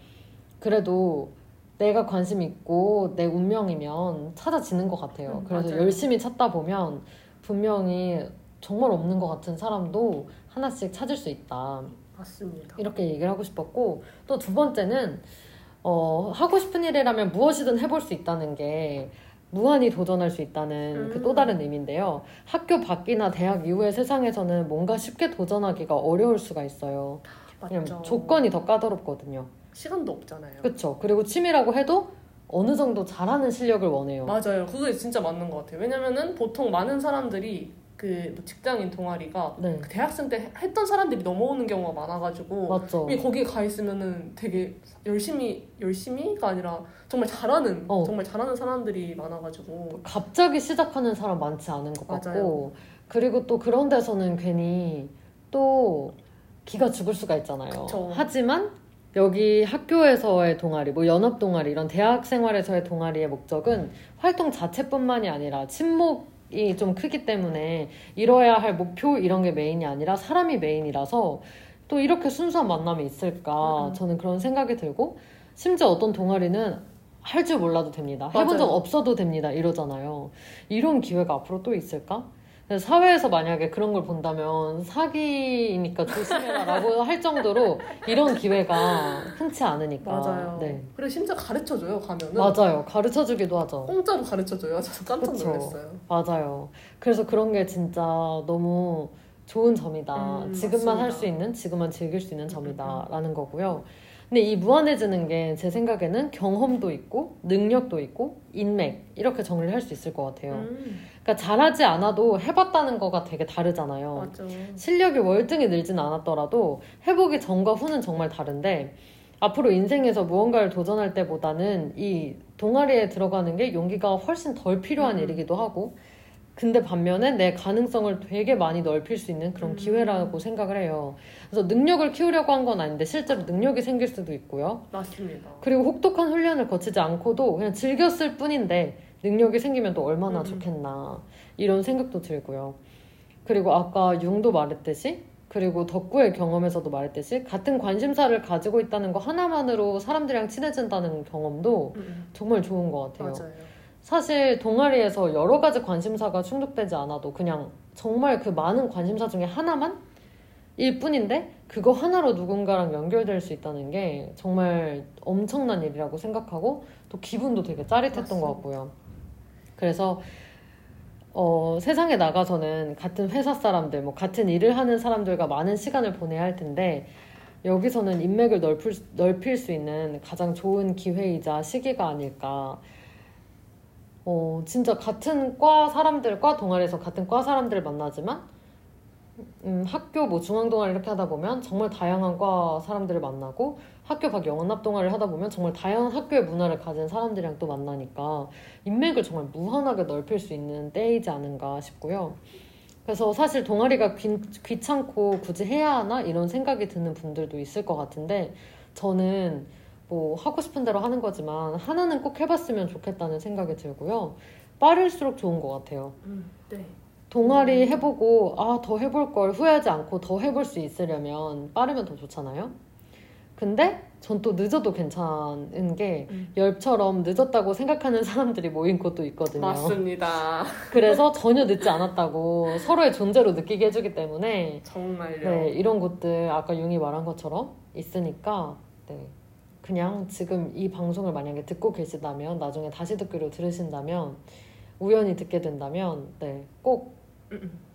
그래도 내가 관심 있고 내 운명이면 찾아지는 것 같아요. 음, 그래서 맞아요. 열심히 찾다 보면 분명히 정말 없는 것 같은 사람도 하나씩 찾을 수 있다. 맞습니다. 이렇게 얘기를 하고 싶었고 또 두 번째는 어, 하고 싶은 일이라면 무엇이든 해볼 수 있다는 게 무한히 도전할 수 있다는 그또 음. 다른 의미인데요. 학교 밖이나 대학 이후의 세상에서는 뭔가 쉽게 도전하기가 어려울 수가 있어요. 왜냐면 맞죠. 조건이 더 까다롭거든요. 시간도 없잖아요. 그렇죠. 그리고 취미라고 해도 어느 정도 잘하는 실력을 원해요. 맞아요. 그게 진짜 맞는 것 같아요. 왜냐면은 보통 많은 사람들이 그뭐 직장인 동아리가 네, 그 대학생 때 했던 사람들이 넘어오는 경우가 많아가지고 맞죠. 왜 거기에 가 있으면은 되게 열심히 열심히가 아니라 정말 잘하는 어. 정말 잘하는 사람들이 많아가지고 갑자기 시작하는 사람 많지 않은 것 같고 맞아요. 그리고 또 그런 데서는 괜히 또 기가 죽을 수가 있잖아요. 그쵸. 하지만 여기 학교에서의 동아리, 뭐 연합 동아리 이런 대학 생활에서의 동아리의 목적은 활동 자체뿐만이 아니라 친목 이좀 크기 때문에 이뤄야 할 목표 이런 게 메인이 아니라 사람이 메인이라서 또 이렇게 순수한 만남이 있을까 음. 저는 그런 생각이 들고 심지어 어떤 동아리는 할 줄 몰라도 됩니다. 해본 적 맞아요. 없어도 됩니다. 이러잖아요. 이런 기회가 앞으로 또 있을까? 사회에서 만약에 그런 걸 본다면 사기니까 조심해라라고 할 정도로 이런 기회가 흔치 않으니까. 맞아요. 네. 그리고 심지어 가르쳐줘요 가면은 맞아요. 가르쳐 주기도 하죠. 공짜로 가르쳐줘요. 저도 깜짝 그쵸. 놀랐어요. 맞아요. 그래서 그런 게 진짜 너무 좋은 점이다. 음, 지금만 할. 수 있는, 지금만 즐길 수 있는 음, 점이다라는 거고요. 근데 이 무한해지는 게 제 생각에는 경험도 있고, 능력도 있고, 인맥, 이렇게 정리를 할 수 있을 것 같아요. 음, 그러니까 잘하지 않아도 해봤다는 거가 되게 다르잖아요. 맞죠. 실력이 월등히 늘진 않았더라도 해보기 전과 후는 정말 다른데 앞으로 인생에서 무언가를 도전할 때보다는 이 동아리에 들어가는 게 용기가 훨씬 덜 필요한 음. 일이기도 하고 근데 반면에 내 가능성을 되게 많이 넓힐 수 있는 그런 음. 기회라고 생각을 해요. 그래서 능력을 키우려고 한 건 아닌데 실제로 능력이 생길 수도 있고요. 맞습니다. 그리고 혹독한 훈련을 거치지 않고도 그냥 즐겼을 뿐인데 능력이 생기면 또 얼마나 음. 좋겠나 이런 생각도 들고요. 그리고 아까 융도 말했듯이 그리고 덕구의 경험에서도 말했듯이 같은 관심사를 가지고 있다는 거 하나만으로 사람들이랑 친해진다는 경험도 음, 정말 좋은 것 같아요. 맞아요. 사실 동아리에서 여러 가지 관심사가 충족되지 않아도 그냥 정말 그 많은 관심사 중에 하나만 일 뿐인데 그거 하나로 누군가랑 연결될 수 있다는 게 정말 엄청난 일이라고 생각하고 또 기분도 되게 짜릿했던 맞습니다. 것 같고요. 그래서 어, 세상에 나가서는 같은 회사 사람들, 뭐 같은 일을 하는 사람들과 많은 시간을 보내야 할 텐데 여기서는 인맥을 넓힐, 수- 넓힐 수 있는 가장 좋은 기회이자 시기가 아닐까. 어, 진짜 같은 과 사람들, 과 동아리에서 같은 과 사람들을 만나지만 음, 학교 뭐 중앙 동아리 이렇게 하다 보면 정말 다양한 과 사람들을 만나고 학교 밖 연합 동아리를 하다 보면 정말 다양한 학교의 문화를 가진 사람들이랑 또 만나니까 인맥을 정말 무한하게 넓힐 수 있는 때이지 않은가 싶고요. 그래서 사실 동아리가 귀, 귀찮고 굳이 해야 하나 이런 생각이 드는 분들도 있을 것 같은데 저는 뭐 하고 싶은 대로 하는 거지만 하나는 꼭 해봤으면 좋겠다는 생각이 들고요. 빠를수록 좋은 것 같아요. 음, 네. 동아리 해보고 아 더 해볼 걸 후회하지 않고 더 해볼 수 있으려면 빠르면 더 좋잖아요. 근데 전 또 늦어도 괜찮은 게 음. 열처럼 늦었다고 생각하는 사람들이 모인 곳도 있거든요. 맞습니다. 그래서 전혀 늦지 않았다고 서로의 존재로 느끼게 해주기 때문에 정말요. 네, 이런 곳들 아까 융이 말한 것처럼 있으니까 네, 그냥 지금 이 방송을 만약에 듣고 계시다면 나중에 다시 듣기로 들으신다면 우연히 듣게 된다면 네, 꼭 음, 음.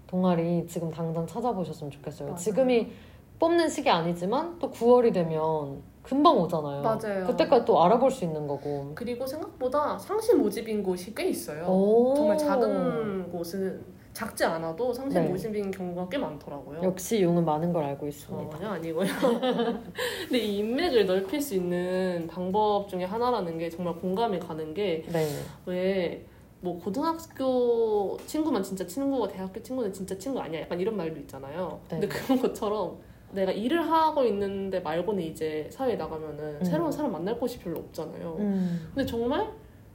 동아리 지금 당장 찾아보셨으면 좋겠어요. 맞아요. 지금이 뽑는 시기 아니지만 또 9월이 되면 금방 오잖아요. 맞아요. 그때까지 또 알아볼 수 있는 거고. 그리고 생각보다 상시 모집인 곳이 꽤 있어요. 오. 정말 작은 곳은 작지 않아도 상시 네. 모집인 경우가 꽤 많더라고요. 역시 용은 많은 걸 알고 있습니다. 전혀 아니고요. 근데 이 인맥을 넓힐 수 있는 방법 중에 하나라는 게 정말 공감이 가는 게 네. 왜 뭐 고등학교 친구만 진짜 친구고 대학교 친구는 진짜 친구 아니야 약간 이런 말도 있잖아요. 네. 근데 그런 것처럼 내가 일을 하고 있는데 말고는 이제 사회에 나가면은 음. 새로운 사람 만날 곳이 별로 없잖아요. 음. 근데 정말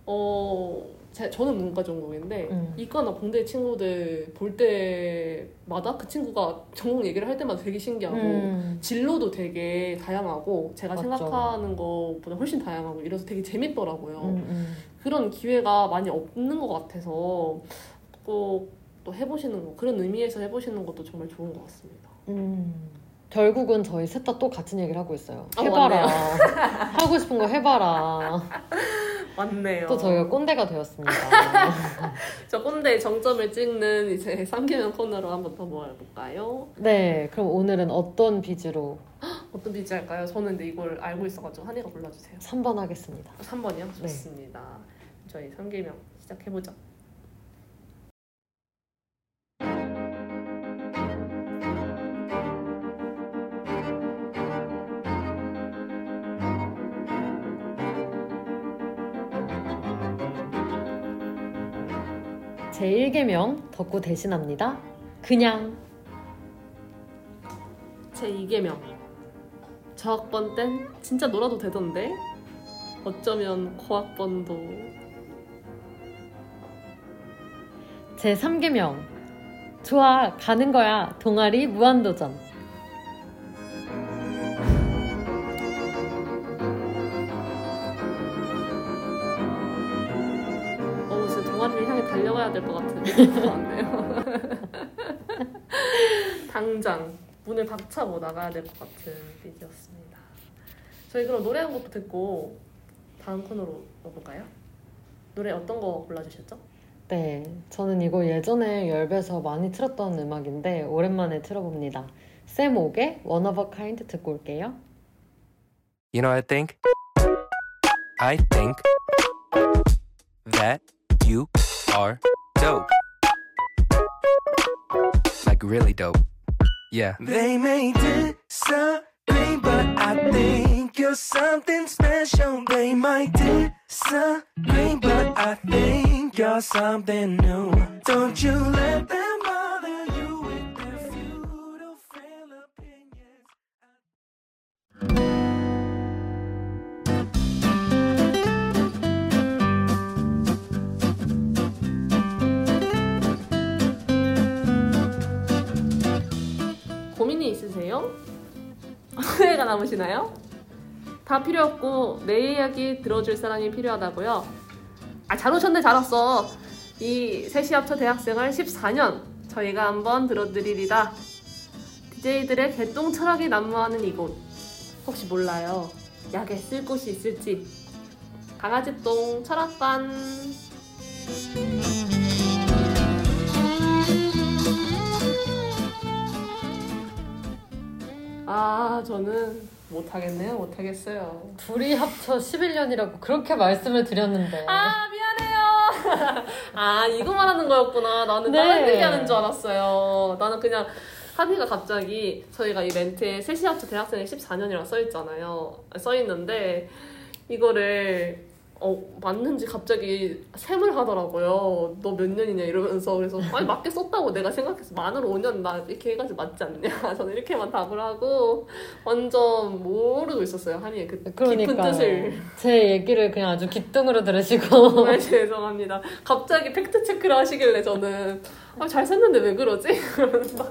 어 제, 저는 문과 전공인데 음. 이과나 공대 친구들 볼 때마다 그 친구가 전공 얘기를 할 때마다 되게 신기하고 음. 진로도 되게 다양하고 제가 맞죠. 생각하는 것보다 훨씬 다양하고 이래서 되게 재밌더라고요. 음, 음. 그런 기회가 많이 없는 것 같아서 꼭 또 해보시는 거 그런 의미에서 해보시는 것도 정말 좋은 것 같습니다. 음. 결국은 저희 셋 다 또 같은 얘기를 하고 있어요. 어, 해봐라. 하고 싶은 거 해봐라. 맞네요. 또 저희가 꼰대가 되었습니다. 저 꼰대 정점을 찍는 이제 삼기면 코너로 한번 더 모아볼까요? 네, 그럼 오늘은 어떤 비즈로 어떤 비지 할까요? 저는 근데 이걸 알고 있어가지고 한이가 골라주세요. 3번 하겠습니다. 3번이요? 네. 좋습니다. 저희 3개명 시작해보죠. 제 1계명 덕구 대신합니다. 그냥 제 2개명 저학번 땐 진짜 놀아도 되던데 어쩌면 고학번도 제 3계명 좋아 가는 거야 동아리 무한도전 어우 진짜 동아리를 향해 달려가야 될 것 같은 느낌이 왔네요. 당장 문을 박차고 나가야 될 것 같은 비디오였습니다. 저희 그럼 노래 한 곡도 듣고 다음 코너로 넘어볼까요? 노래 어떤 거 골라주셨죠? 네 저는 이거 예전에 열배에서 많이 틀었던 음악인데 오랜만에 틀어봅니다. 샘 옥의 One of a Kind 듣고 올게요. You know, I think, I think that you are dope. Like, really dope. Yeah. They may disagree, but I think you're something special. They might disagree, but I think you're something new. Don't you let them bother you with their futile, frail opinions. 고민이 있으세요? 후회가 남으시나요? 다 필요 없고 내 이야기 들어줄 사람이 필요하다고요? 아, 잘 오셨네, 잘 왔어. 이 셋이 합쳐 대학생활 14년 저희가 한번 들어드리리다. DJ들의 개똥 철학이 난무하는 이곳. 혹시 몰라요? 약에 쓸 곳이 있을지. 강아지 똥 철학관. 아, 저는 못하겠네요. 못하겠어요. 둘이 합쳐 11년이라고 그렇게 말씀을 드렸는데. 아 미안해요. 아 이거 말하는 거였구나. 나는 네. 다른 얘기하는 줄 알았어요. 나는 그냥 한이가 갑자기 저희가 이 멘트에 셋이 합쳐 대학생이 14년이라 써 있잖아요. 써 있는데 이거를 어 맞는지 갑자기 셈을 하더라고요. 너 몇 년이냐 이러면서 그래서 아니 맞게 썼다고 내가 생각해서 만으로 5년 나 이렇게 해가지고 맞지 않냐. 저는 이렇게만 답을 하고 완전 모르고 있었어요. 한이의 그 깊은 그러니까 뜻을. 제 얘기를 그냥 아주 기뚱으로 들으시고 정말 죄송합니다. 갑자기 팩트 체크를 하시길래 저는 아, 잘 썼는데 왜 그러지? 그러면서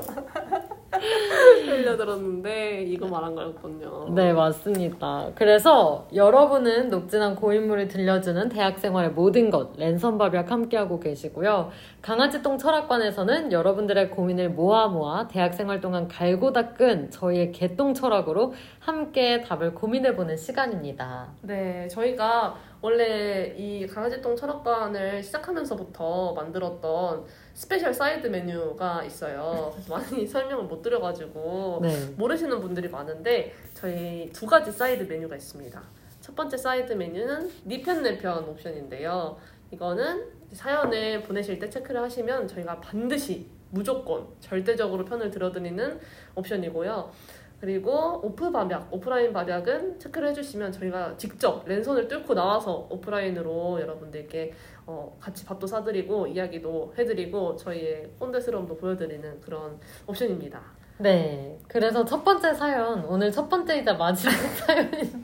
흘려들었는데 이거 말한 거였군요. 네, 맞습니다. 그래서 여러분은 녹진한 고인물을 들려주는 대학생활의 모든 것, 랜선밥약 함께하고 계시고요. 강아지똥 철학관에서는 여러분들의 고민을 모아 모아 대학생활 동안 갈고 닦은 저희의 개똥 철학으로 함께 답을 고민해보는 시간입니다. 네, 저희가 원래 이 강아지똥 철학관을 시작하면서부터 만들었던 special 사이드 메뉴가 있어요. 그래서 많이 설명을 못 드려가지고 네. 모르시는 분들이 많은데 저희 두 가지 사이드 메뉴가 있습니다. 첫 번째 사이드 메뉴는 니편 내편 옵션인데요. 이거는 사연을 보내실 때 체크를 하시면 저희가 반드시 무조건 절대적으로 편을 들어드리는 옵션이고요. 그리고 오프 밥약, 오프라인 밥약은 체크를 해주시면 저희가 직접 랜선을 뚫고 나와서 오프라인으로 여러분들께 어, 같이 밥도 사드리고 이야기도 해드리고 저희의 꼰대스러움도 보여드리는 그런 옵션입니다. 네. 그래서 첫 번째 사연, 오늘 첫 번째이자 마지막 사연인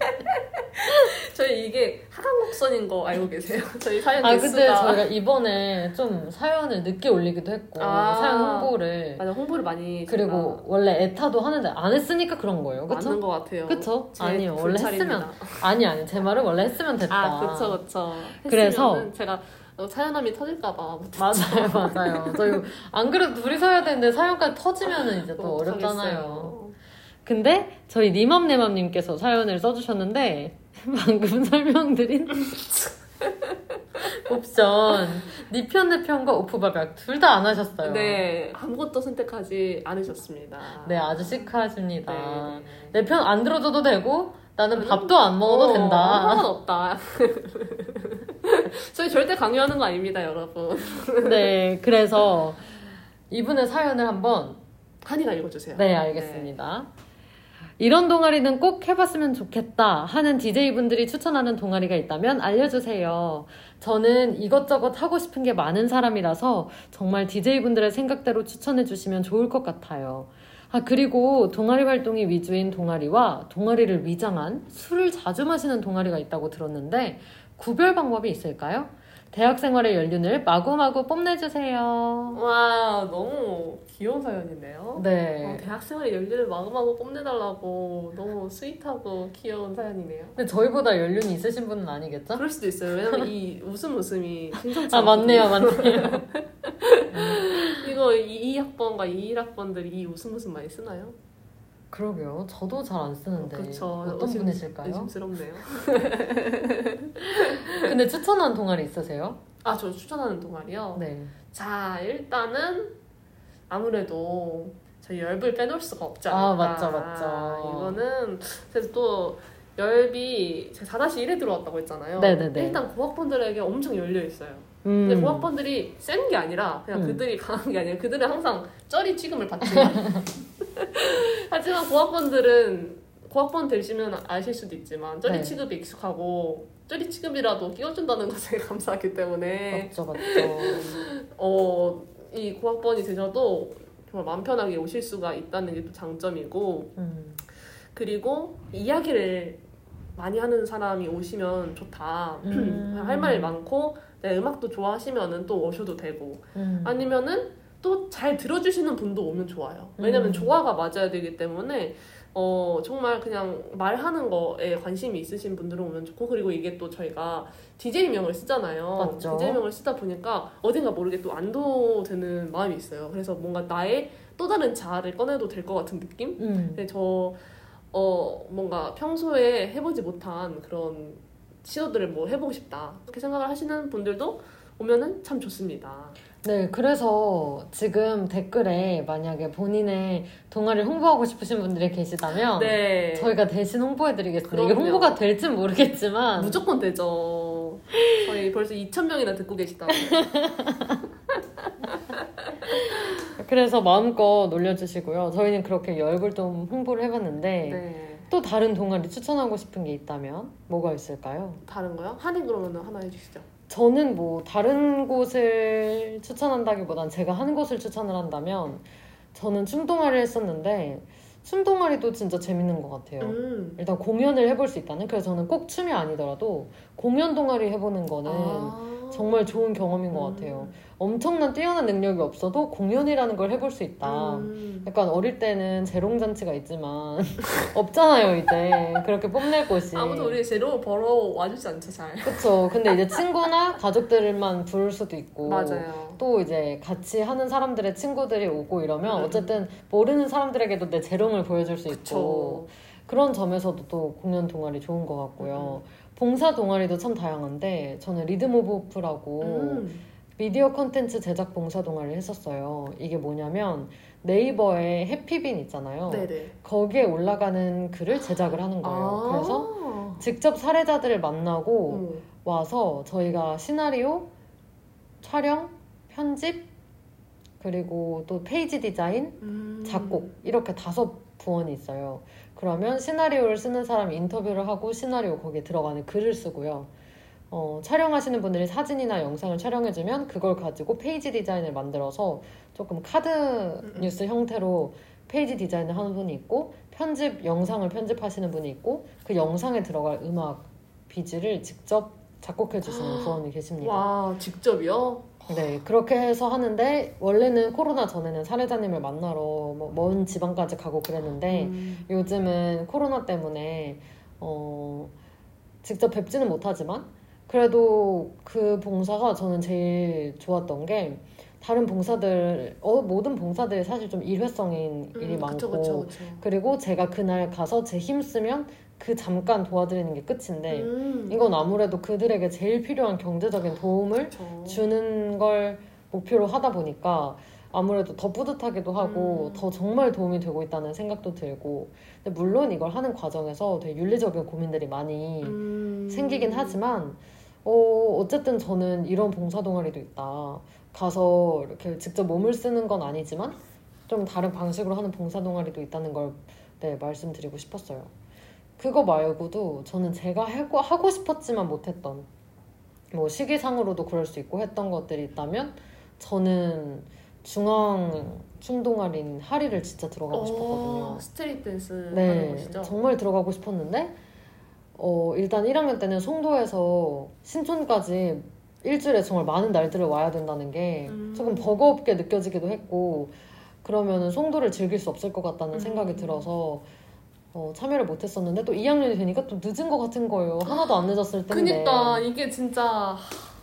저희 이게 하강곡선인 거 알고 계세요? 저희 사연 아, 개수가 근데 저희가 이번에 좀 사연을 늦게 올리기도 했고, 아. 사연 홍보를. 맞아 홍보를 많이 그리고 원래 에타도 하는데 안 했으니까 그런 거예요. 맞는 그쵸? 것 같아요. 그쵸? 제 아니요. 원래 불찰입니다. 했으면. 아니, 아니. 제 말은 원래 했으면 됐다. 아 그쵸 그쵸. 그래서- 제가 어, 사연함이 터질까봐 맞아요, 맞아요. 저희 안 그래도 둘이서 해야 되는데 사연까지 터지면은 이제 또 어렵잖아요. 못하겠어요. 근데 저희 니맘네맘님께서 사연을 써주셨는데 방금 설명드린 옵션 니편 내편과 오프바박 둘다 안 하셨어요. 네 아무것도 선택하지 않으셨습니다. 네, 아주 시크하십니다. 네. 내편 안 들어줘도 되고 나는 밥도 안 먹어도 어, 된다. 상관없다. 저희 절대 강요하는 거 아닙니다, 여러분. 네, 그래서 이분의 사연을 한번 한이가 읽어주세요. 네, 알겠습니다. 이런 동아리는 꼭 해봤으면 좋겠다 하는 DJ분들이 추천하는 동아리가 있다면 알려주세요. 저는 이것저것 하고 싶은 게 많은 사람이라서 정말 DJ분들의 생각대로 추천해주시면 좋을 것 같아요. 아, 그리고 동아리 활동이 위주인 동아리와 동아리를 위장한 술을 자주 마시는 동아리가 있다고 들었는데 구별 방법이 있을까요? 대학 생활의 연륜을 마구마구 뽐내주세요. 와 너무 귀여운 사연이네요. 어, 네. 대학 생활의 연륜을 마구마구 뽐내달라고 너무 sweet하고 귀여운 사연이네요. 근데 저희보다 연륜이 있으신 분은 아니겠죠? 그럴 수도 있어요. 왜냐면 이 웃음 웃음이 아. 맞네요, 맞네요. 이거 2학번과 21학번들이 이 웃음 웃음 많이 쓰나요? 그러게요. 저도 잘 안 쓰는데. 그렇죠. 어떤 의심- 분이실까요? 의심스럽네요. 근데 추천한 동아리 있으세요? 아, 저 추천하는 동아리요. 네. 자, 일단은 아무래도 저희 열불 빼놓을 수가 없지 않을까. 아, 맞죠, 맞죠. 이거는 그래서 또 열비 제가 4-1에 들어왔다고 했잖아요. 네네네. 일단 고학번들에게 엄청 열려 있어요. 음. 근데 고학번들이 센 게 아니라 그냥 음. 그들이 강한 게 아니라 그들은 항상 쩌리 취급을 받지. 하지만 고학번들은 고학번 되시면 아실 수도 있지만 쩌리 네. 취급에 익숙하고 쩌리 취급이라도 끼워준다는 것에 감사하기 때문에 맞죠, 맞죠. 어, 이 고학번이 되셔도 정말 마음 편하게 오실 수가 있다는 게 또 장점이고 음. 그리고 이야기를 많이 하는 사람이 오시면 좋다. 음. 할 말이 많고 내 음악도 좋아하시면은 또 오셔도 되고 음. 아니면은 또 잘 들어주시는 분도 오면 좋아요. 왜냐면 음. 조화가 맞아야 되기 때문에 어 정말 그냥 말하는 거에 관심이 있으신 분들은 오면 좋고 그리고 이게 또 저희가 DJ명을 쓰잖아요. 맞죠. DJ명을 쓰다 보니까 어딘가 모르게 또 안도되는 마음이 있어요. 그래서 뭔가 나의 또 다른 자아를 꺼내도 될 것 같은 느낌? 음. 근데 저 어, 뭔가 평소에 해보지 못한 그런 시도들을 뭐 해보고 싶다 그렇게 생각을 하시는 분들도 오면은 참 좋습니다. 네, 그래서 지금 댓글에 만약에 본인의 동아리를 홍보하고 싶으신 분들이 계시다면 네, 저희가 대신 홍보해드리겠습니다. 이게 그럼요. 홍보가 될진 모르겠지만 무조건 되죠. 저희 벌써 2천 명이나 듣고 계시다. 그래서 마음껏 놀려주시고요. 저희는 그렇게 열불 좀 홍보를 해봤는데 네, 또 다른 동아리 추천하고 싶은 게 있다면 뭐가 있을까요? 다른 거요? 한인 그러면 하나 해주시죠. 저는 뭐 다른 곳을 추천한다기보단 제가 한 곳을 추천을 한다면 저는 춤 동아리를 했었는데 춤 동아리도 진짜 재밌는 것 같아요. 음. 일단 공연을 해볼 수 있다는 그래서 저는 꼭 춤이 아니더라도 공연 동아리 해보는 거는 아. 정말 좋은 경험인 것 음. 같아요. 엄청난 뛰어난 능력이 없어도 공연이라는 걸 해볼 수 있다. 음. 약간 어릴 때는 재롱잔치가 있지만 없잖아요 이제 그렇게 뽐낼 곳이 아무도 우리 제로 벌어 와주지 않죠 잘. 그쵸 근데 이제 친구나 가족들만 부를 수도 있고 맞아요. 또 이제 같이 하는 사람들의 친구들이 오고 이러면 음. 어쨌든 모르는 사람들에게도 내 재롱을 보여줄 수 있고 그쵸. 그런 점에서도 또 공연 동아리 좋은 것 같고요 봉사 동아리도 참 다양한데 저는 Rhythm of Hope라고 음. 미디어 컨텐츠 제작 봉사 동아리를 했었어요. 이게 뭐냐면 네이버에 해피빈 있잖아요. 네네. 거기에 올라가는 글을 제작을 하는 거예요. 아. 그래서 직접 사례자들을 만나고 음. 와서 저희가 시나리오, 촬영, 편집, 그리고 또 페이지 디자인, 음. 작곡 이렇게 다섯 부원이 있어요. 그러면 시나리오를 쓰는 사람 인터뷰를 하고 시나리오 거기에 들어가는 글을 쓰고요. 어, 촬영하시는 분들이 사진이나 영상을 촬영해주면 그걸 가지고 페이지 디자인을 만들어서 조금 카드 뉴스 형태로 페이지 디자인을 하는 분이 있고 편집 영상을 편집하시는 분이 있고 그 영상에 들어갈 음악 BG를 직접 작곡해 주시는 부원이 계십니다. 와 직접이요? 네, 그렇게 해서 하는데 원래는 코로나 전에는 사례자님을 만나러 뭐 먼 지방까지 가고 그랬는데 음. 요즘은 코로나 때문에 어 직접 뵙지는 못하지만 그래도 그 봉사가 저는 제일 좋았던 게 다른 봉사들 어 모든 봉사들이 사실 좀 일회성인 일이 음, 많고 그쵸 그쵸 그쵸. 그리고 제가 그날 가서 제 힘 쓰면 그 잠깐 도와드리는 게 끝인데 음. 이건 아무래도 그들에게 제일 필요한 경제적인 도움을 그쵸. 주는 걸 목표로 하다 보니까 아무래도 더 뿌듯하기도 하고 음. 더 정말 도움이 되고 있다는 생각도 들고 근데 물론 이걸 하는 과정에서 되게 윤리적인 고민들이 많이 음. 생기긴 하지만 어, 어쨌든 저는 이런 봉사 동아리도 있다 가서 이렇게 직접 몸을 쓰는 건 아니지만 좀 다른 방식으로 하는 봉사 동아리도 있다는 걸 네, 말씀드리고 싶었어요 그거 말고도 저는 제가 하고, 하고 싶었지만 못했던 뭐 시기상으로도 그럴 수 있고 했던 것들이 있다면 저는 중앙 춤동아리인 하리를 진짜 들어가고 싶었거든요. 어, 스트릿 댄스 네? 정말 들어가고 싶었는데 어, 일단 1학년 때는 송도에서 신촌까지 일주일에 정말 많은 날들을 와야 된다는 게 음. 조금 버거웠게 느껴지기도 했고 그러면은 송도를 즐길 수 없을 것 같다는 음. 생각이 들어서 어, 참여를 못했었는데 또 2학년이 되니까 또 늦은 것 같은 거예요. 하나도 안 늦었을 텐데. 그니까 이게 진짜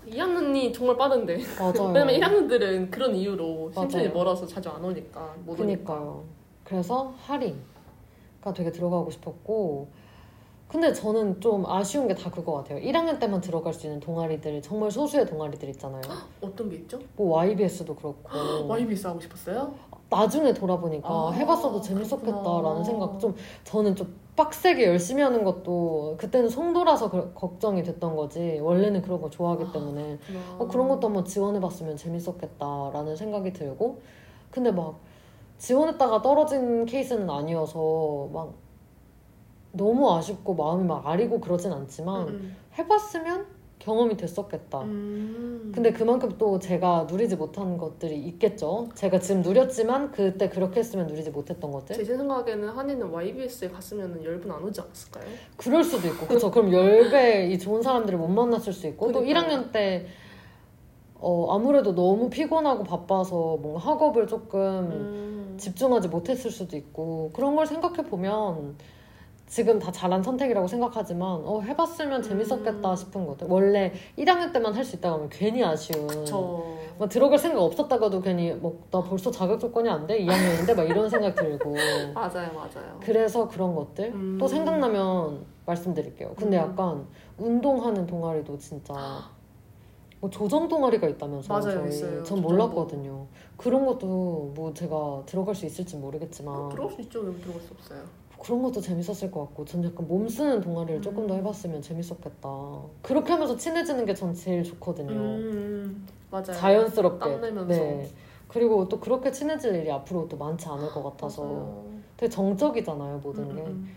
2학년이 정말 빠른데 맞아요. 왜냐면 1학년들은 그런 이유로 신촌이. 멀어서 자주 안 오니까 못 그니까요. 그래서 하리가 되게 들어가고 싶었고 근데 저는 좀 아쉬운 게 다 그거 같아요. 1학년 때만 들어갈 수 있는 동아리들 정말 소수의 동아리들 있잖아요. 어떤 게 있죠? 뭐 YBS도 그렇고 YBS 하고 싶었어요? 나중에 돌아보니까 아, 해봤어도 재밌었겠다라는 그렇구나. 생각 좀 저는 좀 빡세게 열심히 하는 것도 그때는 송도라서 그- 걱정이 됐던 거지 원래는 그런 거 좋아하기 때문에 어, 그런 것도 한번 지원해봤으면 재밌었겠다라는 생각이 들고 근데 막 지원했다가 떨어진 케이스는 아니어서 막 너무 아쉽고 마음이 막 아리고 그러진 않지만 음, 해봤으면 경험이 됐었겠다. 음. 근데 그만큼 또 제가 누리지 못한 것들이 있겠죠. 제가 지금 누렸지만 그때 그렇게 했으면 누리지 못했던 것들. 제 생각에는 한이는 YBS에 갔으면 열분 안 오지 않았을까요? 그럴 수도 있고, 그렇죠. 그럼 10배 이 좋은 사람들을 못 만났을 수 있고, 또 그러니까요. 1학년 때, 어, 아무래도 너무 피곤하고 바빠서 뭔가 학업을 조금 음. 집중하지 못했을 수도 있고 그런 걸 생각해 보면 지금 다 잘한 선택이라고 생각하지만 어, 해봤으면 재밌었겠다 음. 싶은 것들 원래 1학년 때만 할 수 있다고 하면 괜히 아쉬운 저막 들어갈 생각 없었다가도 괜히 뭐나 벌써 자격 조건이 안 돼? 2학년인데 막 이런 생각 들고 맞아요, 맞아요. 그래서 그런 것들 음. 또 생각나면 말씀드릴게요. 근데 음. 약간 운동하는 동아리도 진짜 뭐 조정 동아리가 있다면서요. 맞아요, 저희. 있어요. 전. 몰랐거든요. 그런 것도 뭐 제가 들어갈 수 있을지 모르겠지만 들어올 수 있죠, 왜 들어갈 수 없어요. 그런 것도 재밌었을 것 같고 전 약간 몸 쓰는 동아리를 조금 더 음. 해봤으면 재밌었겠다. 그렇게 하면서 친해지는 게 전 제일 좋거든요. 음, 맞아요. 자연스럽게. 땀 내면서. 네. 그리고 또 그렇게 친해질 일이 앞으로 또 많지 않을 것 같아서 맞아요. 되게 정적이잖아요 모든 음, 게. 음,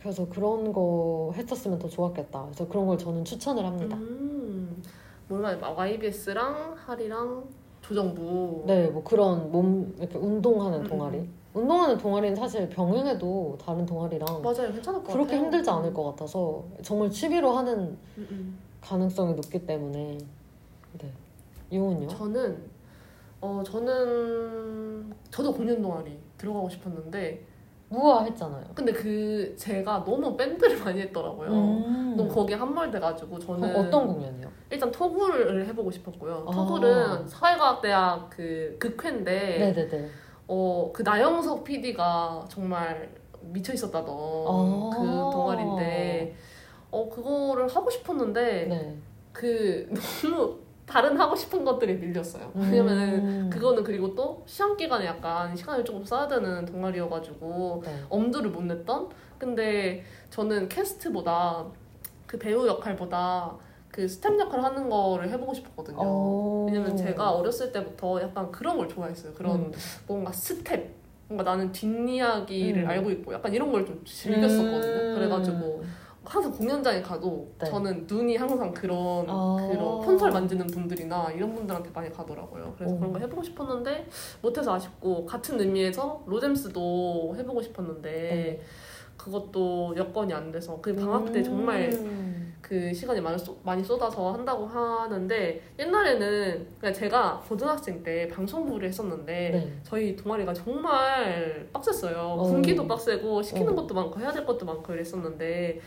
그래서 그런 거 했었으면 더 좋았겠다. 그래서 그런 걸 저는 추천을 합니다. 음. 몰라요. 막 YBS랑 하리랑 조정부. 네, 뭐 그런 몸 이렇게 운동하는 음, 동아리. 음. 운동하는 동아리는 사실 병행해도 다른 동아리랑 맞아요. 괜찮을 것 그렇게 같아요. 힘들지 않을 것 같아서 정말 취미로 하는 음, 음. 가능성이 높기 때문에 네. 이혼요? 저는 어 저는 저도 공연 동아리 들어가고 싶었는데 무아 했잖아요. 근데 그 제가 너무 밴드를 많이 했더라고요. 음. 너무 거기에 함몰돼가지고 저는 어떤 공연이요? 일단 토굴을 해보고 싶었고요. 아. 토굴은 사회과학대학 그 극회인데 네네네. 어, 그 나영석 PD가 정말 미쳐 있었다던 아. 그 동아리인데 어 그거를 하고 싶었는데 네. 그 너무 다른 하고 싶은 것들이 밀렸어요. 왜냐면은 음. 그거는 그리고 또 시험 기간에 약간 시간을 조금 써야 되는 동아리여가지고 네. 엄두를 못 냈던. 근데 저는 캐스트보다 그 배우 역할보다 그 스태프 역할 하는 거를 해보고 싶었거든요. 어. 왜냐면 제가 어렸을 때부터 약간 그런 걸 좋아했어요. 그런 음. 뭔가 스태프, 뭔가 나는 뒷이야기를 음. 알고 있고 약간 이런 걸 좀 즐겼었거든요. 음. 그래가지고 항상 공연장에 가도 네. 저는 눈이 항상 그런 아. 그런 콘솔 만지는 분들이나 이런 분들한테 많이 가더라고요. 그래서 오. 그런 거 해보고 싶었는데 못해서 아쉽고 같은 의미에서 로잼스도 해보고 싶었는데 네. 그것도 여건이 안 돼서 그 방학 때 정말 음. 그 시간이 많이, 쏟, 많이 쏟아서 한다고 하는데 옛날에는 그냥 제가 고등학생 때 방송부를 했었는데 네. 저희 동아리가 정말 빡셌어요. 어. 군기도 빡세고 시키는 어. 것도 많고 해야 될 것도 많고 이랬었는데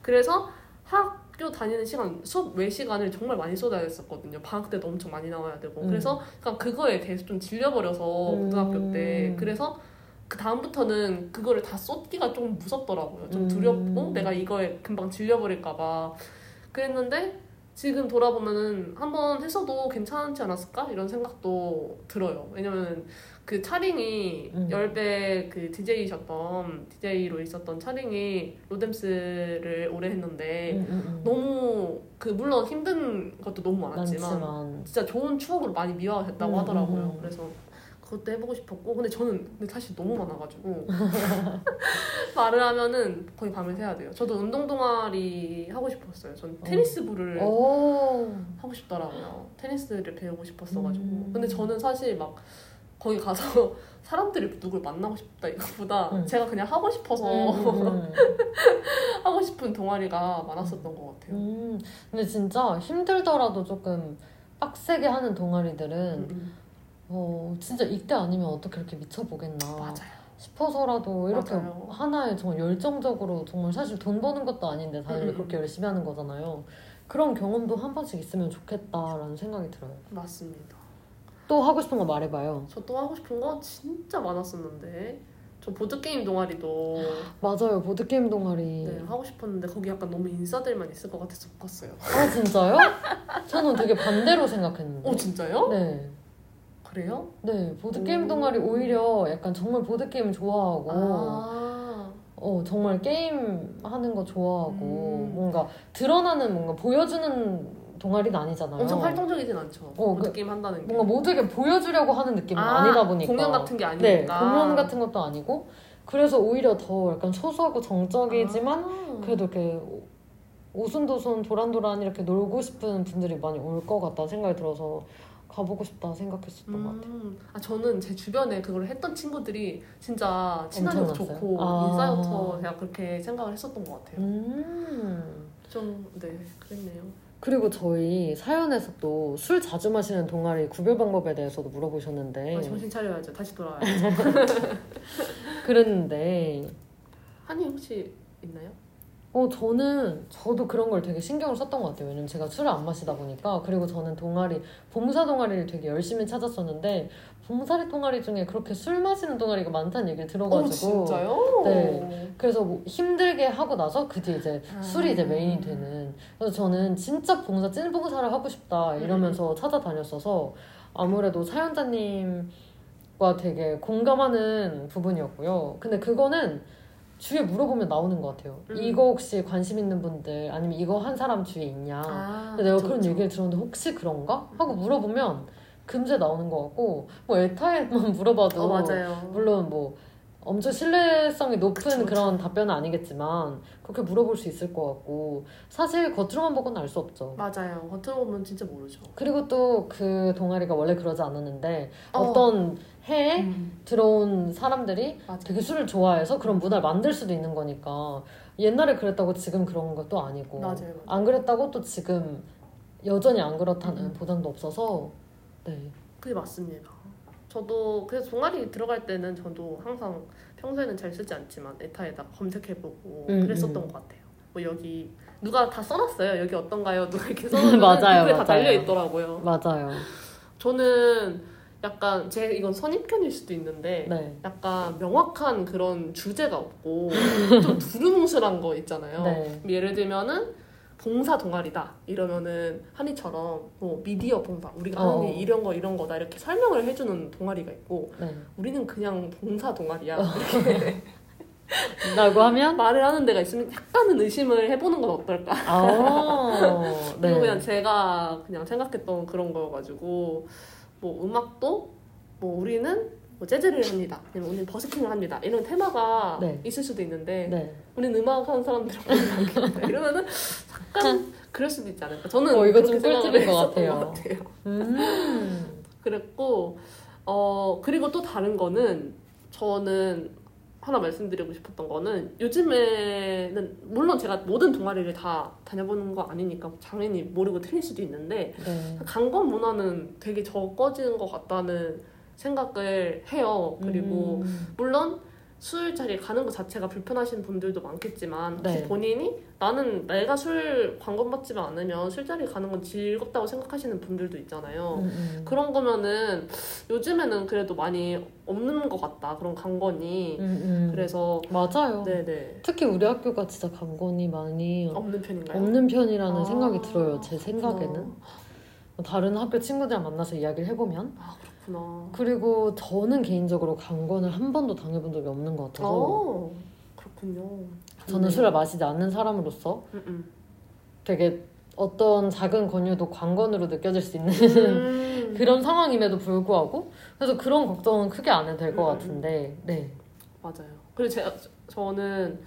그래서 학교 다니는 시간 수업 외 시간을 정말 많이 쏟아야 했었거든요. 방학 때도 엄청 많이 나와야 되고 음. 그래서 그냥 그거에 대해서 좀 질려버려서 음. 고등학교 때 그래서 그 다음부터는 그거를 다 쏟기가 좀 무섭더라고요. 좀 음. 두렵고 내가 이거에 금방 질려버릴까봐 그랬는데 지금 돌아보면은 한번 했어도 괜찮지 않았을까 이런 생각도 들어요. 왜냐면 그 차링이 음. 열배 그 DJ셨던 DJ로 있었던 차링이 로뎀스를 오래 했는데 음, 음, 음. 너무 그 물론 힘든 것도 너무 많았지만 많지만 진짜 좋은 추억으로 많이 미화가 됐다고 음, 하더라고요. 음, 음. 그래서 그것도 해보고 싶었고 근데 저는 근데 사실 너무 많아가지고 말을 하면은 거의 밤을 새야 돼요. 저도 운동 동아리 하고 싶었어요. 전 테니스 부를 오. 하고 싶더라고요. 테니스를 배우고 싶었어가지고. 음. 근데 저는 사실 막 거기 가서 사람들이 누굴 만나고 싶다 이것보다 음. 제가 그냥 하고 싶어서 음, 음, 하고 싶은 동아리가 많았었던 것 같아요. 음. 근데 진짜 힘들더라도 조금 빡세게 하는 동아리들은 음, 음. 어, 진짜 이때 아니면 어떻게 이렇게 미쳐보겠나 맞아요. 싶어서라도 이렇게 맞아요. 하나에 정말 열정적으로 정말 사실 돈 버는 것도 아닌데 다들 음, 음, 그렇게 열심히 하는 거잖아요. 그런 경험도 한 번씩 있으면 좋겠다라는 생각이 들어요. 맞습니다. 또 하고 싶은 거 말해봐요. 저 또 하고 싶은 거 진짜 많았었는데 저 보드 게임 동아리도 맞아요. 보드게임 동아리. 네, 하고 싶었는데 거기 약간 너무 인싸들만 있을 것 같아서 못 갔어요. 아, 진짜요? 저는 되게 반대로 생각했는데. 어 진짜요? 네. 그래요? 네. 보드게임 오. 동아리 오히려 약간 정말 보드게임 좋아하고, 아, 어, 정말 게임 하는 거 좋아하고, 음. 뭔가 드러나는 뭔가 보여주는 동아리는 아니잖아요. 엄청 활동적이진 않죠. 어, 보드 그- 게임 한다는 게. 뭔가 모두에게 보여주려고 하는 느낌은 아, 아, 니다 보니까. 공연 같은 게 네, 아니니까. 공연 같은 것도 아니고. 그래서 오히려 더 약간 소소하고 정적이지만 아. 그래도 이렇게 오순도순 도란도란 이렇게 놀고 싶은 분들이 많이 올 것 같다 생각이 들어서 가보고 싶다 생각했었던 것 같아요. 음, 아 저는 제 주변에 그걸 했던 친구들이 진짜 엄청났어요? 좋고 아. 인싸여서 제가 그렇게 생각을 했었던 것 같아요. 음. 좀 네 그랬네요. 그리고 저희 사연에서 또 술 자주 마시는 동아리 구별 방법에 대해서도 물어보셨는데 아, 정신 차려야죠. 다시 돌아와야죠. 그랬는데 한이 혹시 있나요? 어 저는 저도 그런 걸 되게 신경을 썼던 것 같아요. 왜냐면 제가 술을 안 마시다 보니까 그리고 저는 동아리 봉사 동아리를 되게 열심히 찾았었는데 봉사리 동아리 중에 그렇게 술 마시는 동아리가 많다는 얘기를 들어가지고 어, 진짜요? 네. 그래서 뭐 힘들게 하고 나서 그 뒤에 이제 아. 술이 이제 메인이 되는 그래서 저는 진짜 봉사 찐 봉사를 하고 싶다 이러면서 찾아다녔어서 아무래도 사연자님과 되게 공감하는 부분이었고요 근데 그거는 주위에 물어보면 나오는 것 같아요 음. 이거 혹시 관심 있는 분들 아니면 이거 한 사람 주위에 있냐 아, 내가 그쵸, 그런. 얘기를 들었는데 혹시 그런가? 하고 물어보면 금세 나오는 것 같고 뭐 에타에만 물어봐도 어, 맞아요. 물론 뭐 엄청 신뢰성이 높은 그쵸, 그런 답변은 아니겠지만 그렇게 물어볼 수 있을 것 같고 사실 겉으로만 보고는 알 수 없죠. 맞아요. 겉으로 보면 진짜 모르죠. 그리고 또 그 동아리가 원래 그러지 않았는데 어. 어. 떤 해에 음, 들어온 사람들이 맞아. 되게 술을 좋아해서 그런 문화를 만들 수도 있는 거니까 옛날에 그랬다고 지금 그런 것도 아니고 맞아요, 맞아요. 안 그랬다고 또 지금 여전히 안 그렇다는 음. 보장도 없어서 네. 그게 맞습니다. 저도 그래서 동아리 들어갈 때는 저도 항상 평소에는 잘 쓰지 않지만 에타에다 검색해보고 음, 그랬었던 음. 것 같아요. 뭐 여기 누가 다 써놨어요. 여기 어떤가요? 누가 이렇게 써놓으면 맞아요, 댓글에 다. 달려 있더라고요. 맞아요. 저는 약간 제 이건 선입견일 수도 있는데 네. 약간 명확한 그런 주제가 없고 좀 두루뭉술한 거 있잖아요. 네. 예를 들면은 봉사 동아리다 이러면은 한이처럼 뭐 미디어 봉사 우리가 하는 어. 게 이런 거 이런 거다 이렇게 설명을 해주는 동아리가 있고 네. 우리는 그냥 봉사 동아리야 어. 이렇게 라고 하면 말을 하는 데가 있으면 약간은 의심을 해보는 건 어떨까? 아, 네. 그냥 제가 그냥 생각했던 그런 거여가지고 뭐 음악도 뭐 우리는 뭐 재즈를 합니다. 아니면 우리는 버스킹을 합니다. 이런 테마가 네. 있을 수도 있는데 네. 우리는 음악 하는 음악입니다. 이러면은 약간 그럴 수도 있지 않을까. 저는 어, 이거 좀 꿀팁인 것 같아요. 것 같아요. 음. 그랬고 어 그리고 또 다른 거는 저는 하나 말씀드리고 싶었던 거는 요즘에는 물론 제가 모든 동아리를 다 다녀보는 거 아니니까 당연히 모르고 틀릴 수도 있는데 네. 강건 문화는 되게 적어지는 것 같다는 생각을 해요. 그리고 음. 물론 술 자리 가는 것 자체가 불편하신 분들도 많겠지만 혹시 네. 본인이 나는 내가 술 관건받지 않으면 술자리 가는 건 즐겁다고 생각하시는 분들도 있잖아요. 음, 음. 그런 거면은 요즘에는 그래도 많이 없는 것 같다 그런 관건이 음, 음. 그래서 맞아요. 네네 특히 우리 학교가 진짜 강건이 많이 없는 편인가요? 없는 편이라는 아, 생각이 들어요. 제 생각에는 그렇구나. 다른 학교 친구들 만나서 이야기를 해보면 아 그렇구나. 그리고 저는 개인적으로 강건을 한 번도 당해본 적이 없는 것 같아서 어 그렇군요. 저는. 술을 마시지 않는 사람으로서 음. 되게 어떤 작은 권유도 관건으로 느껴질 수 있는 음. 그런 상황임에도 불구하고 그래서 그런 걱정은 크게 안 해도 될것 음, 음, 같은데 네 맞아요. 그리고 제가 저는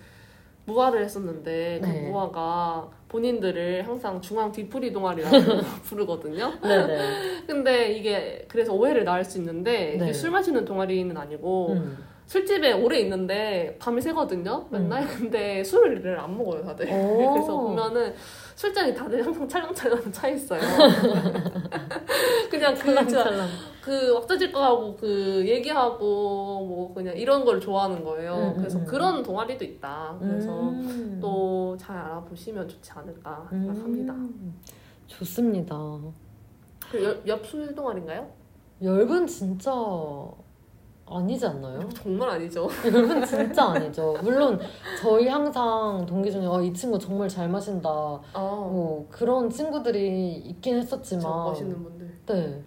무화를 했었는데 그 네. 무화가 본인들을 항상 중앙 뒤풀이 동아리라고 부르거든요. 네네 근데 이게 그래서 오해를 낳을 수 있는데 네. 술 마시는 동아리는 아니고 음. 술집에 오래 있는데 밤이 새거든요. 맨날 근데 술을 안 먹어요 다들. 오. 그래서 보면은 술장이 다들 항상 찰랑찰랑 차 있어요. 그냥 그, 찰랑찰랑 그 왁자질 거하고 그 얘기하고 뭐 그냥 이런 걸 좋아하는 거예요. 음, 음, 그래서 음. 그런 동아리도 있다. 그래서 음. 또잘 알아보시면 좋지 않을까 생각합니다. 음. 좋습니다 그 옆, 옆술 동아리인가요? 열분 진짜 아니지 않나요? 정말 아니죠. 열분 진짜 아니죠. 물론 저희 항상 동기 중에 어, 이 친구 정말 잘 마신다. 어, 뭐 그런 친구들이 있긴 저 했었지만 멋있는 분들. 네.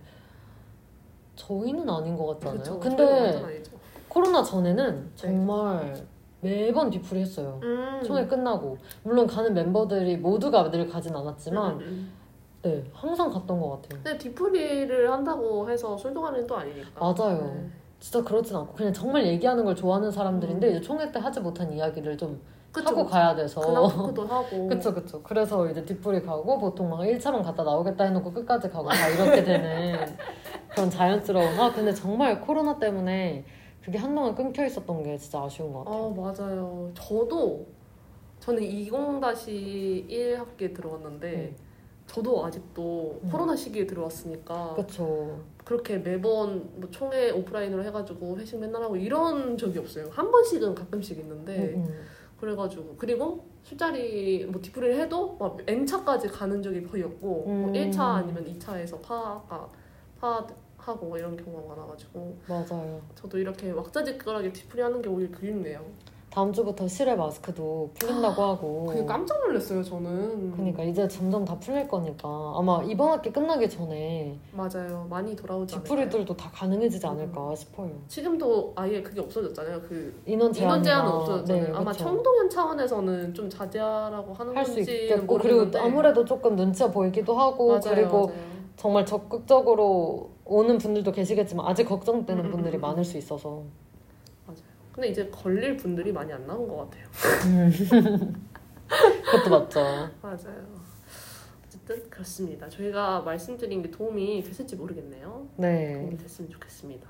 저희는 아닌 것 같잖아요. 그쵸, 저희는 근데. 코로나 전에는 정말 매번 뒤풀이 했어요. 음. 총회 끝나고 물론 가는 멤버들이 모두가 늘 가진 않았지만 음, 음, 음. 네 항상 갔던 것 같아요. 근데 뒤풀이를 한다고 해서 술 동아리는 또 아니니까. 맞아요. 네. 진짜 그렇진 않고 그냥 정말 얘기하는 걸 좋아하는 사람들인데 음. 이제 총회 때 하지 못한 이야기를 좀 그쵸, 하고 그쵸. 가야 돼서 토크도 하고. 그쵸 그쵸 그래서 이제 뒷불이 가고 보통 막 1차만 갔다 나오겠다 해놓고 끝까지 가고 다 이렇게 되는 그런 자연스러운 아 근데 정말 코로나 때문에 그게 한동안 끊겨 있었던 게 진짜 아쉬운 것 같아요 어 맞아요. 저도 저는 20-1 학기에 들어갔는데 네. 저도 아직도 음. 코로나 시기에 들어왔으니까 그쵸. 그렇게 매번 뭐 총회 오프라인으로 해가지고 회식 맨날 하고 이런 적이 없어요. 한 번씩은 가끔씩 있는데 음, 음. 그래가지고 그리고 술자리 뭐 뒤풀이를 해도 막 N차까지 가는 적이 거의 없고 뭐 음. 1차 아니면 2차에서 파가 파 하고 뭐 이런 경우가 많아가지고 맞아요. 저도 이렇게 왁자지껄하게 뒤풀이 하는 게 오히려 그립네요. 다음 주부터 실외 마스크도 풀린다고 하고. 그냥 깜짝 놀랐어요 저는. 그러니까 이제 점점 다 풀릴 거니까 아마 이번 학기 끝나기 전에 맞아요. 많이 돌아오지 않을까요? 뒤풀이들도 다 가능해지지 않을까 싶어요. 지금도 아예 그게 없어졌잖아요. 그 인원 제한 인원 제한은 없어졌잖아요. 네, 아마. 청동년 차원에서는 좀 자제하라고 하는 할수 건지는 있겠고 그리고 모르겠는데 아무래도 조금 눈치가 보이기도 하고 맞아요, 그리고 맞아요. 정말 적극적으로 오는 분들도 계시겠지만 아직 걱정되는 음, 음, 분들이 음, 많을 수 있어서 근데 이제 걸릴 분들이 많이 안 나온 것 같아요. 그것도 맞죠. 맞아요. 어쨌든 그렇습니다. 저희가 말씀드린 게 도움이 됐을지 모르겠네요. 네. 도움이 됐으면 좋겠습니다.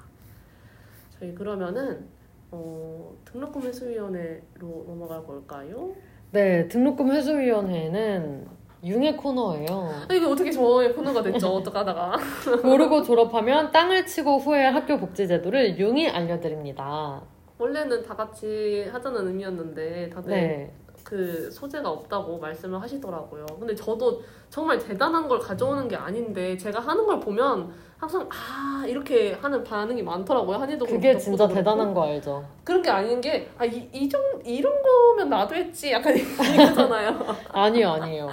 저희 그러면은 어, 등록금 회수위원회로 넘어가 볼까요? 네, 등록금 회수위원회는 융의 코너예요. 아, 이게 어떻게 저의 코너가 됐죠? 어떡하다가 모르고 졸업하면 땅을 치고 후회할 학교 복지 제도를 융이 알려드립니다. 원래는 다 같이 하자는 의미였는데 다들 네, 그 소재가 없다고 말씀을 하시더라고요. 근데 저도 정말 대단한 걸 가져오는 게 아닌데 제가 하는 걸 보면 항상 아 이렇게 하는 반응이 많더라고요. 한이도 그게 진짜 그렇고. 대단한 거 알죠? 그런 게 아닌 게아이이 정 이런 거면 나도 했지 약간 이거잖아요. 아니요, 아니에요.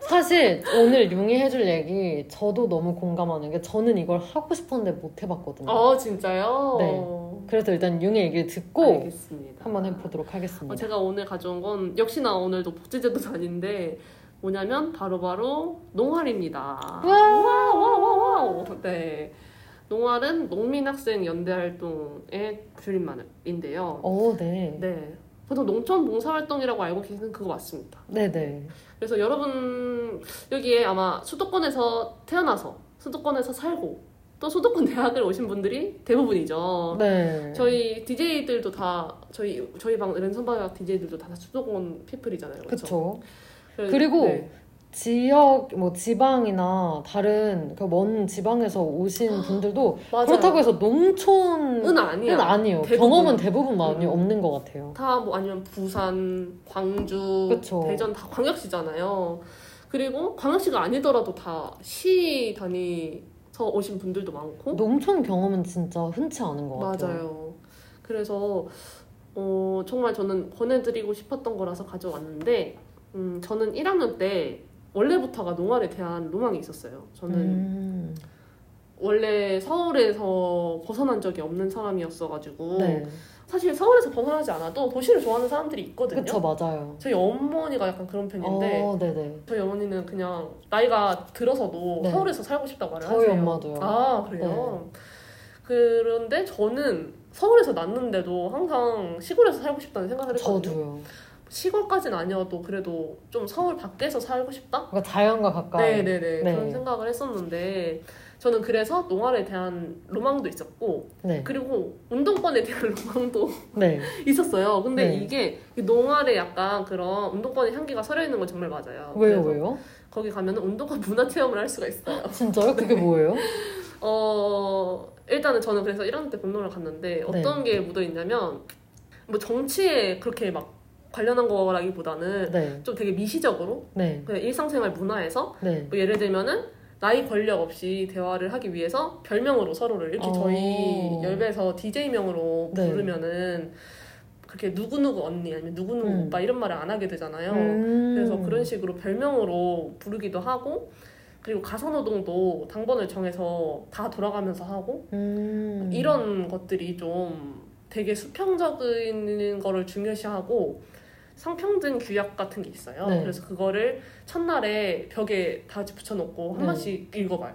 사실 오늘 융이 해줄 얘기 저도 너무 공감하는 게 저는 이걸 하고 싶었는데 못 해봤거든요. 어 진짜요? 네. 그래서 일단 융의 얘기를 듣고 알겠습니다. 한번 해보도록 하겠습니다. 어, 제가 오늘 가져온 건 역시나 오늘도 복지제도도 아닌데 뭐냐면 바로 바로 농활입니다. 와 와 와 와 네. 농활은 농민학생 연대활동의 줄임말인데요. 어, 네. 네. 보통 농촌 봉사활동이라고 알고 계시는 그거 맞습니다. 네네. 그래서 여러분 여기에 아마 수도권에서 태어나서 수도권에서 살고 또 수도권 대학을 오신 분들이 대부분이죠. 네. 저희 DJ들도 다 저희 저희 방 랜선방학 DJ들도 다 수도권 피플이잖아요. 그렇죠? 그래서- 그리고 네. 지역, 뭐 지방이나 다른 그 먼 지방에서 오신 분들도 맞아요. 그렇다고 해서 농촌은 은 아니야. 아니에요. 대부분. 경험은 대부분 많이 음. 없는 것 같아요. 다 뭐 아니면 부산, 광주, 그쵸. 대전 다 광역시잖아요. 그리고 광역시가 아니더라도 다시 다니서 오신 분들도 많고 농촌 경험은 진짜 흔치 않은 것 같아요. 맞아요. 그래서 어, 정말 저는 권해드리고 싶었던 거라서 가져왔는데 음, 저는 1학년 때 원래부터가 농활에 대한 로망이 있었어요. 저는 음, 원래 서울에서 벗어난 적이 없는 사람이었어가지고 네. 사실 서울에서 벗어나지 않아도 도시를 좋아하는 사람들이 있거든요. 그쵸, 맞아요. 저희 어머니가 약간 그런 편인데 어, 네네. 저희 어머니는 그냥 나이가 들어서도 네. 서울에서 살고 싶다고 말을 저희 하세요. 엄마도요. 네. 아 그래요. 그런데 저는 서울에서 났는데도 항상 시골에서 살고 싶다는 생각을 했거든요. 저도요. 시골까지는 아니어도 그래도 좀 서울 밖에서 살고 싶다. 그러니까 자연과 가까이. 네네네 네. 그런 생각을 했었는데 저는 그래서 농활에 대한 로망도 있었고 네. 그리고 운동권에 대한 로망도 네. 있었어요. 근데 네. 이게 이 농활에 약간 그런 운동권의 향기가 서려 있는 건 정말 맞아요. 왜요, 왜요? 거기 가면 운동권 문화 체험을 할 수가 있어요. 진짜요? 그게 뭐예요? 어 일단은 저는 그래서 1학년 때 본론을 갔는데 어떤 게 묻어 있냐면 뭐 정치에 그렇게 막 관련한 거라기보다는 네. 좀 되게 미시적으로 네. 그냥 일상생활 문화에서 네. 뭐 예를 들면은 나이 권력 없이 대화를 하기 위해서 별명으로 서로를 이렇게 어. 저희 열배에서 DJ명으로 네. 부르면은 그렇게 누구누구 언니 아니면 누구누구 음. 오빠 이런 말을 안 하게 되잖아요. 음. 그래서 그런 식으로 별명으로 부르기도 하고 그리고 가사노동도 당번을 정해서 다 돌아가면서 하고 음. 이런 것들이 좀 되게 수평적인 거를 중요시하고 상평등 규약 같은 게 있어요. 네. 그래서 그거를 첫날에 벽에 다 붙여놓고 한 네. 번씩 읽어봐요.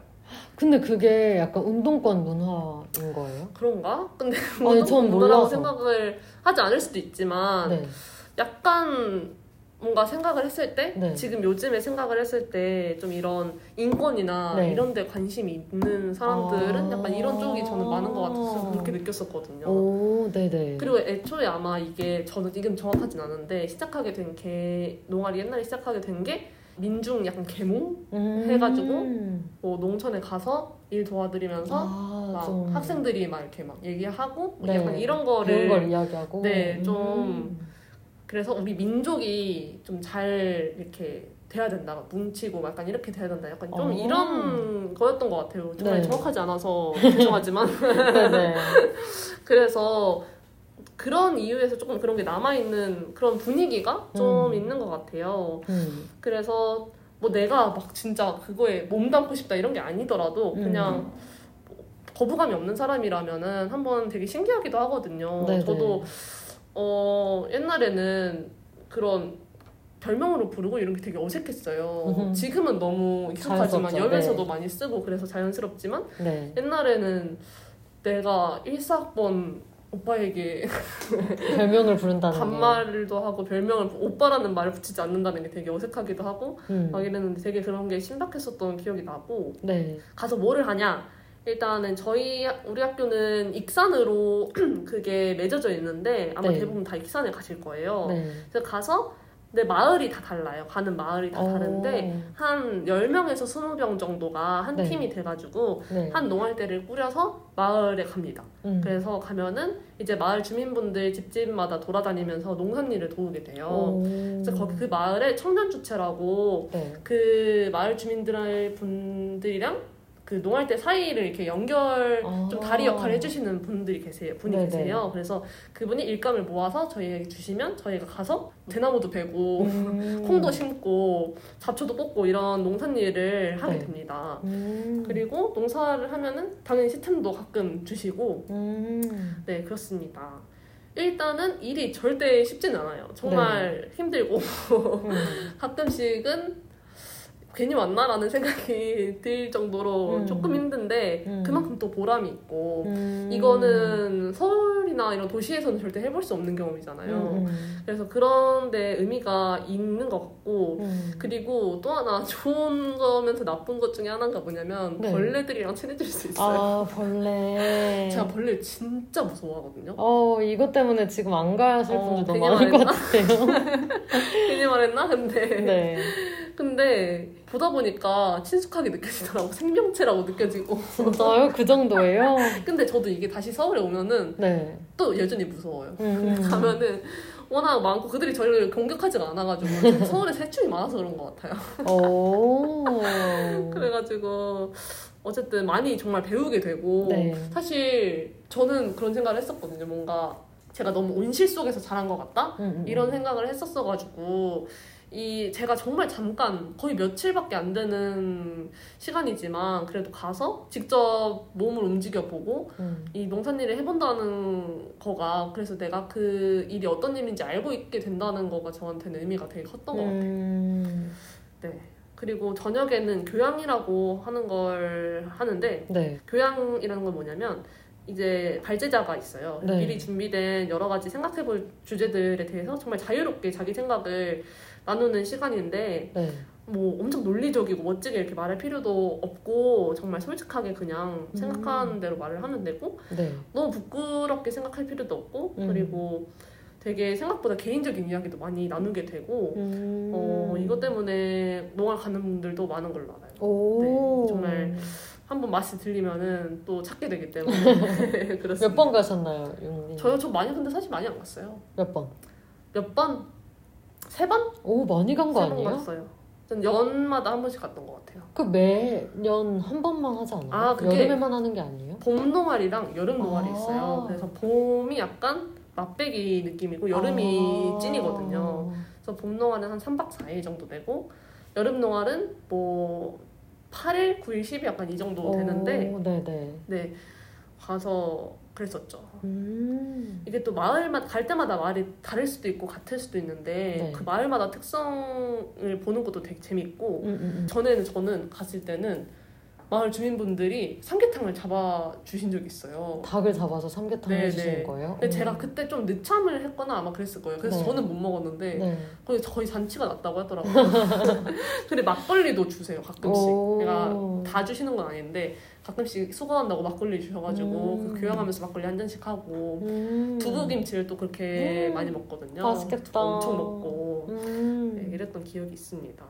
근데 그게 약간 운동권 문화인 거예요? 그런가? 근데 아니, 전 문화라고 몰라서. 생각을 하지 않을 수도 있지만 네. 약간 뭔가 생각을 했을 때 네. 지금 요즘에 생각을 했을 때 좀 이런 인권이나 네. 이런 데 관심이 있는 사람들은 아. 약간 이런 쪽이 저는 많은 것 같아서 그렇게 느꼈었거든요. 오, 네네. 그리고 애초에 아마 이게 저는 지금 정확하진 않은데 시작하게 된 게 농활이 옛날에 시작하게 된 게 민중 약간 계몽 음. 해가지고 뭐 농촌에 가서 일 도와드리면서 아, 막 좀 학생들이 막 이렇게 막 얘기하고 네. 약간 이런 거를 걸 이야기하고 네, 좀 음. 그래서 우리 민족이 좀 잘 이렇게 돼야 된다 뭉치고 약간 이렇게 돼야 된다 약간 좀 어. 이런 거였던 것 같아요 정말 네. 정확하지 않아서 죄송하지만 네네. 그래서 그런 이유에서 조금 그런 게 남아있는 그런 분위기가 좀 음. 있는 것 같아요 음. 그래서 뭐 내가 막 진짜 그거에 몸담고 싶다 이런 게 아니더라도 음. 그냥 뭐 거부감이 없는 사람이라면은 한번 되게 신기하기도 하거든요. 네네. 저도 어 옛날에는 그런 별명으로 부르고 이런 게 되게 어색했어요. 음흠. 지금은 너무 익숙하지만. 열면서도 네. 많이 쓰고 그래서 자연스럽지만 네. 옛날에는 내가 1사학번 오빠에게 별명을 부른다는 게. 반말도 하고 별명을 오빠라는 말을 붙이지 않는다는 게 되게 어색하기도 하고 음. 막 이랬는데 되게 그런 게 신박했었던 기억이 나고 네. 가서 뭐를 하냐 일단은 저희 우리 학교는 익산으로 그게 맺어져 있는데 아마 네. 대부분 다 익산에 가실 거예요. 네. 그래서 가서 근데 마을이 다 달라요. 가는 마을이 다 다른데 한 10명에서 20명 정도가 한 네. 팀이 돼 가지고 네. 한 농활대를 꾸려서 마을에 갑니다. 음. 그래서 가면은 이제 마을 주민분들 집집마다 돌아다니면서 농산일을 도우게 돼요. 오. 그래서 거기 그 마을에 청년 주체라고 네. 그 마을 주민들 분들이랑 그 농활대 사이를 이렇게 연결 좀 아. 다리 역할을 해주시는 분들이 계세요. 분이 네네. 계세요. 그래서 그분이 일감을 모아서 저희에게 주시면 저희가 가서 대나무도 베고 음. 콩도 심고 잡초도 뽑고 이런 농산 일을 하게 네. 됩니다. 음. 그리고 농사를 하면은 당연히 시템도 가끔 주시고 음. 네 그렇습니다. 일단은 일이 절대 쉽진 않아요. 정말 네. 힘들고 음. 가끔씩은 괜히 왔나라는 생각이 들 정도로 음. 조금 힘든데 음. 그만큼 또 보람이 있고 음. 이거는 서울이나 이런 도시에서는 절대 해볼 수 없는 경험이잖아요. 음. 음. 그래서 그런데 의미가 있는 것 같고 음. 그리고 또 하나 좋은 거면서 나쁜 것 중에 하나가 뭐냐면 네. 벌레들이랑 친해질 수 있어요. 아 벌레. 제가 벌레 진짜 무서워하거든요. 어 이것 때문에 지금 안 가실 어, 분들도 괜히 많을 것? 같아요. 괜히 말했나? 근데 네. 근데 보다 보니까 친숙하게 느껴지더라고 생명체라고 느껴지고 진짜요? 그 정도예요? 근데 저도 이게 다시 서울에 오면은 네. 또 여전히 무서워요 음. 가면은 워낙 많고 그들이 저희를 공격하지가 않아가지고 서울에 새충이 많아서 그런 것 같아요 오. 그래가지고 어쨌든 많이 정말 배우게 되고 네. 사실 저는 그런 생각을 했었거든요 뭔가 제가 너무 온실 속에서 자란 것 같다 음, 음. 이런 생각을 했었어가지고 이 제가 정말 잠깐 거의 며칠밖에 안 되는 시간이지만 그래도 가서 직접 몸을 움직여 보고 음. 이 농산 일을 해본다는 거가 그래서 내가 그 일이 어떤 일인지 알고 있게 된다는 거가 저한테는 의미가 되게 컸던 것 같아요. 음. 네. 그리고 저녁에는 교양이라고 하는 걸 하는데 네. 교양이라는 건 뭐냐면 이제 발제자가 있어요. 네. 미리 준비된 여러 가지 생각해볼 주제들에 대해서 정말 자유롭게 자기 생각을 나누는 시간인데 네. 뭐 엄청 논리적이고 멋지게 이렇게 말할 필요도 없고 정말 솔직하게 그냥 음. 생각하는 대로 말을 하면 되고 네. 너무 부끄럽게 생각할 필요도 없고 음. 그리고 되게 생각보다 개인적인 이야기도 많이 나누게 되고 음. 어 이것 때문에 농활 가는 분들도 많은 걸로 알아요. 오. 네, 정말 한번 맛이 들리면은 또 찾게 되기 때문에. 몇 번 가셨나요, 용님? 저요 저 많이 근데 사실 많이 안 갔어요. 몇 번? 몇 번? 세 번? 오 많이 간 거 아니에요? 갔어요. 전 연마다 한 번씩 갔던 것 같아요. 그 매년 한 번만 하지 않아요? 아, 그게- 여름에만 하는 게 아니에요? 봄 동아리랑 여름 동아리 아. 있어요. 그래서 봄이 약간 맛배기 느낌이고 여름이 아. 찐이거든요. 그래서 봄 동아리는 한 3박 4일 정도 되고 여름 동아리는 뭐 8일, 9일, 10일 약간 이 정도 되는데 오, 네네. 네 가서 그랬었죠. 음. 이게 또 마을마다 갈 때마다 마을이 다를 수도 있고 같을 수도 있는데 네. 그 마을마다 특성을 보는 것도 되게 재밌고 음, 음, 음. 전에는 저는 갔을 때는 마을 주민분들이 삼계탕을 잡아 주신 적이 있어요. 닭을 잡아서 삼계탕 네, 해주신 네. 거예요? 근데 음. 제가 그때 좀 늦참을 했거나 아마 그랬을 거예요. 그래서 네. 저는 못 먹었는데 네. 거의 잔치가 났다고 하더라고요. 근데 막걸리도 주세요 가끔씩. 오. 제가 다 주시는 건 아닌데 가끔씩 수고한다고 막걸리 주셔가지고 음. 그 교양하면서 막걸리 한 잔씩 하고 음. 두부김치를 또 그렇게 음. 많이 먹거든요. 맛있겠다. 엄청 먹고 음. 네, 이랬던 기억이 있습니다.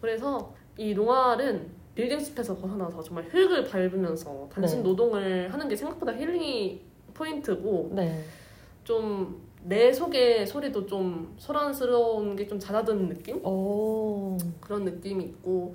그래서 이 농활은 빌딩숲에서 벗어나서 정말 흙을 밟으면서 단순 네. 노동을 하는 게 생각보다 힐링이 포인트고 네. 좀내 속의 소리도 좀 소란스러운 게 좀 잦아드는 느낌? 오. 그런 느낌이 있고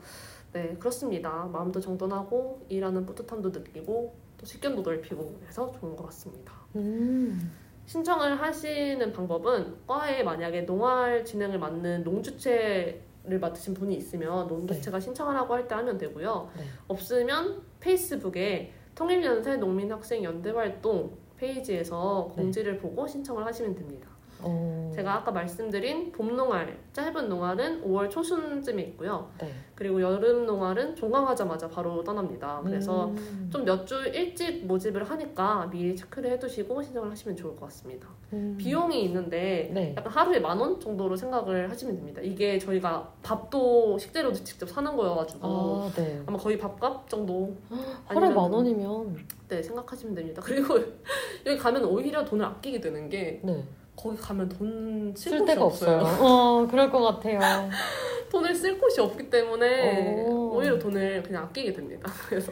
네 그렇습니다. 마음도 정돈하고 일하는 뿌듯함도 느끼고 또 식견도 넓히고 그래서 좋은 것 같습니다. 음. 신청을 하시는 방법은 과에 만약에 농활 진행을 맡는 농주체를 맡으신 분이 있으면 농주체가 신청하라고 할 때 하면 되고요. 네. 없으면 페이스북에 통일연세 농민학생 연대활동 페이지에서 네. 공지를 보고 신청을 하시면 됩니다. 어. 제가 아까 말씀드린 봄 농활, 짧은 농활은 5월 초순쯤에 있고요. 네. 그리고 여름 농활은 종강하자마자 바로 떠납니다. 그래서 음. 좀몇 주 일찍 모집을 하니까 미리 체크를 해두시고 신청을 하시면 좋을 것 같습니다. 음. 비용이 있는데 네. 약간 하루에 만 원 정도로 생각을 하시면 됩니다. 이게 저희가 밥도 식재료도 직접 사는 거여가지고 아, 네. 아마 거의 밥값 정도 하루에 만 원이면 네 생각하시면 됩니다. 그리고 여기 가면 오히려 돈을 아끼게 되는 게 네. 거기 가면 돈 쓸 데가 없어요. 어, 그럴 것 같아요. 돈을 쓸 곳이 없기 때문에 오. 오히려 돈을 그냥 아끼게 됩니다. 그래서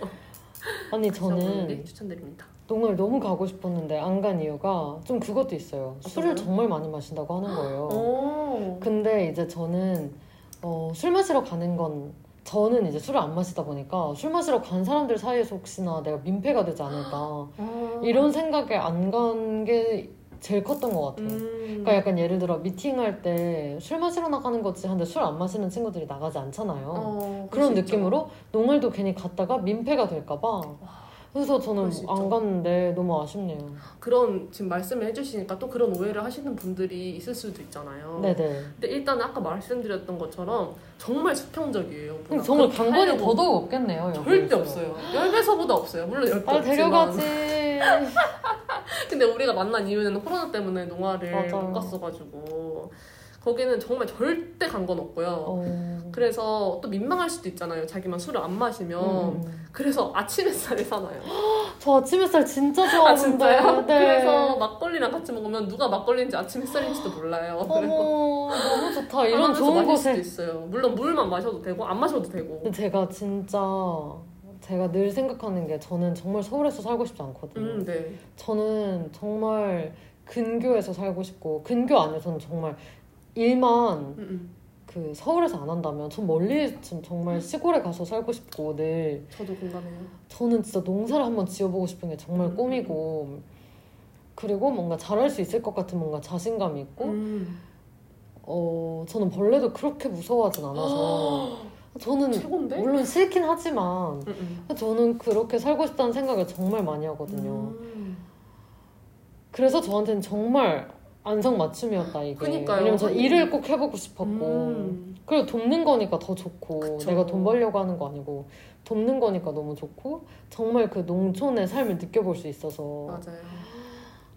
아니 저는 저는 추천드립니다. 농을 너무 가고 싶었는데 안 간 이유가 좀 그것도 있어요. 술을 어떤가요? 정말 많이 마신다고 하는 거예요. 오. 근데 이제 저는 어, 술 마시러 가는 건 저는 이제 술을 안 마시다 보니까 술 마시러 간 사람들 사이에서 혹시나 내가 민폐가 되지 않을까 이런 생각에 안 간 게 제일 컸던 것 같아요. 음. 그러니까 약간 예를 들어 미팅할 때 술 마시러 나가는 거지 한데 술 안 마시는 친구들이 나가지 않잖아요. 어, 그런. 느낌으로 농을도 괜히 갔다가 민폐가 될까봐 그래서 저는. 안 갔는데 너무 아쉽네요. 그런 지금 말씀을 해주시니까 또 그런 오해를 하시는 분들이 있을 수도 있잖아요. 네네. 근데 일단 아까 말씀드렸던 것처럼 정말 수평적이에요. 정말 관건이 하려고 더더욱 없겠네요. 절대 여기에서. 없어요. 10배서보다 없어요. 물론 10배 아 없지만. 데려가지. 근데 우리가 만난 이유는 코로나 때문에 농화를 맞아요. 못 갔어가지고 거기는 정말 절대 간 건 없고요. 어. 그래서 또 민망할 수도 있잖아요. 자기만 술을 안 마시면. 음. 그래서 아침 햇살에 사나요. 저 아침 햇살 진짜 아 좋아하는데. 진짜요? 네. 그래서 막걸리랑 같이 먹으면 누가 막걸리인지 아침 햇살인지도 몰라요. 어머 너무 좋다. 이런 좋은 곳에. 있어요. 물론 물만 마셔도 되고 안 마셔도 되고. 근데 제가 진짜 제가 늘 생각하는 게 저는 정말 서울에서 살고 싶지 않거든요. 음, 네. 저는 정말 근교에서 살고 싶고 근교 안에서는 정말 일만 음, 음. 그 서울에서 안 한다면 전 멀리 좀 정말 시골에 가서 살고 싶고 늘 저도 공감해요. 저는 진짜 농사를 한번 지어보고 싶은 게 정말 음. 꿈이고 그리고 뭔가 잘할 수 있을 것 같은 뭔가 자신감이 있고 음. 어 저는 벌레도 그렇게 무서워하진 않아서 저는 최고인데? 물론 싫긴 하지만 음, 음. 저는 그렇게 살고 싶다는 생각을 정말 많이 하거든요. 음. 그래서 저한테는 정말 안성맞춤이었다 이게. 그니까요. 왜냐면 저 일을 꼭 해보고 싶었고 음. 그리고 돕는 거니까 더 좋고 그쵸. 내가 돈 벌려고 하는 거 아니고 돕는 거니까 너무 좋고 정말 그 농촌의 삶을 느껴볼 수 있어서 맞아요.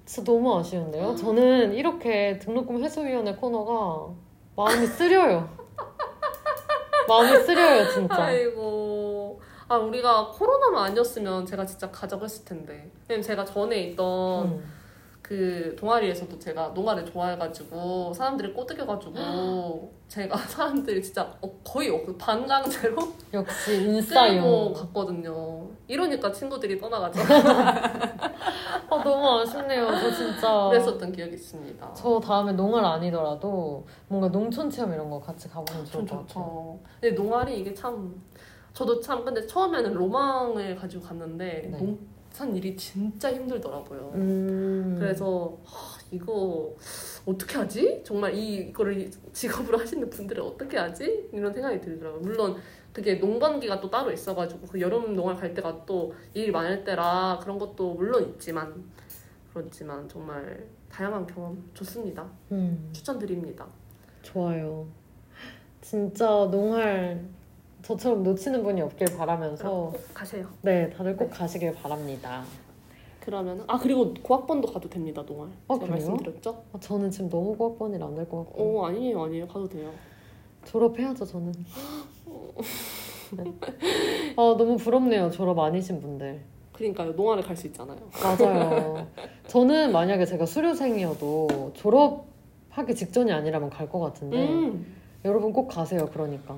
진짜 너무 아쉬운데요. 저는 이렇게 등록금 해소위원회 코너가 마음이 쓰려요. 마음이 쓰려요 진짜. 아이고. 아 우리가 코로나만 아니었으면 제가 진짜 했을 텐데. 왜냐면 제가 전에 있던 음. 그 동아리에서도 제가 농아를 좋아해가지고 사람들이 꼬드겨가지고 제가 사람들이 진짜 어, 거의 없- 반강제로 역시 인싸용. 갔거든요. 이러니까 친구들이 떠나가죠. 아 너무 아쉽네요. 저 진짜. 그랬었던 기억이 있습니다. 저 다음에 농활 아니더라도 뭔가 농촌 체험 이런 거 같이 가보면 좋을 좀것 같아요. 근데 농아리 이게 참 저도 참 근데 처음에는 로망을 가지고 갔는데 네. 농 산 일이 진짜 힘들더라고요. 음. 그래서 하, 이거 어떻게 하지? 정말 이 이거를 직업으로 하시는 분들은 어떻게 하지? 이런 생각이 들더라고요. 물론 그게 농번기가 또 따로 있어가지고 그 여름 농활 갈 때가 또 일 많을 때라 그런 것도 물론 있지만 그렇지만 정말 다양한 경험 좋습니다. 음, 추천드립니다. 좋아요. 진짜 농활 저처럼 놓치는 분이 없길 바라면서 꼭 가세요. 네 다들 꼭 가시길 바랍니다. 그러면 아 그리고 고학번도 가도 됩니다 농활. 아, 제가 그래요? 말씀드렸죠? 아, 저는 지금 너무 고학번이라 안될 것 같고 오 아니에요 아니에요 가도 돼요. 졸업해야죠 저는. 네. 아 너무 부럽네요 졸업 아니신 분들. 그러니까요 농활을 갈수 있잖아요. 맞아요. 저는 만약에 제가 수료생이어도 졸업하기 직전이 아니라면 갈 것 같은데 음. 여러분 꼭 가세요. 그러니까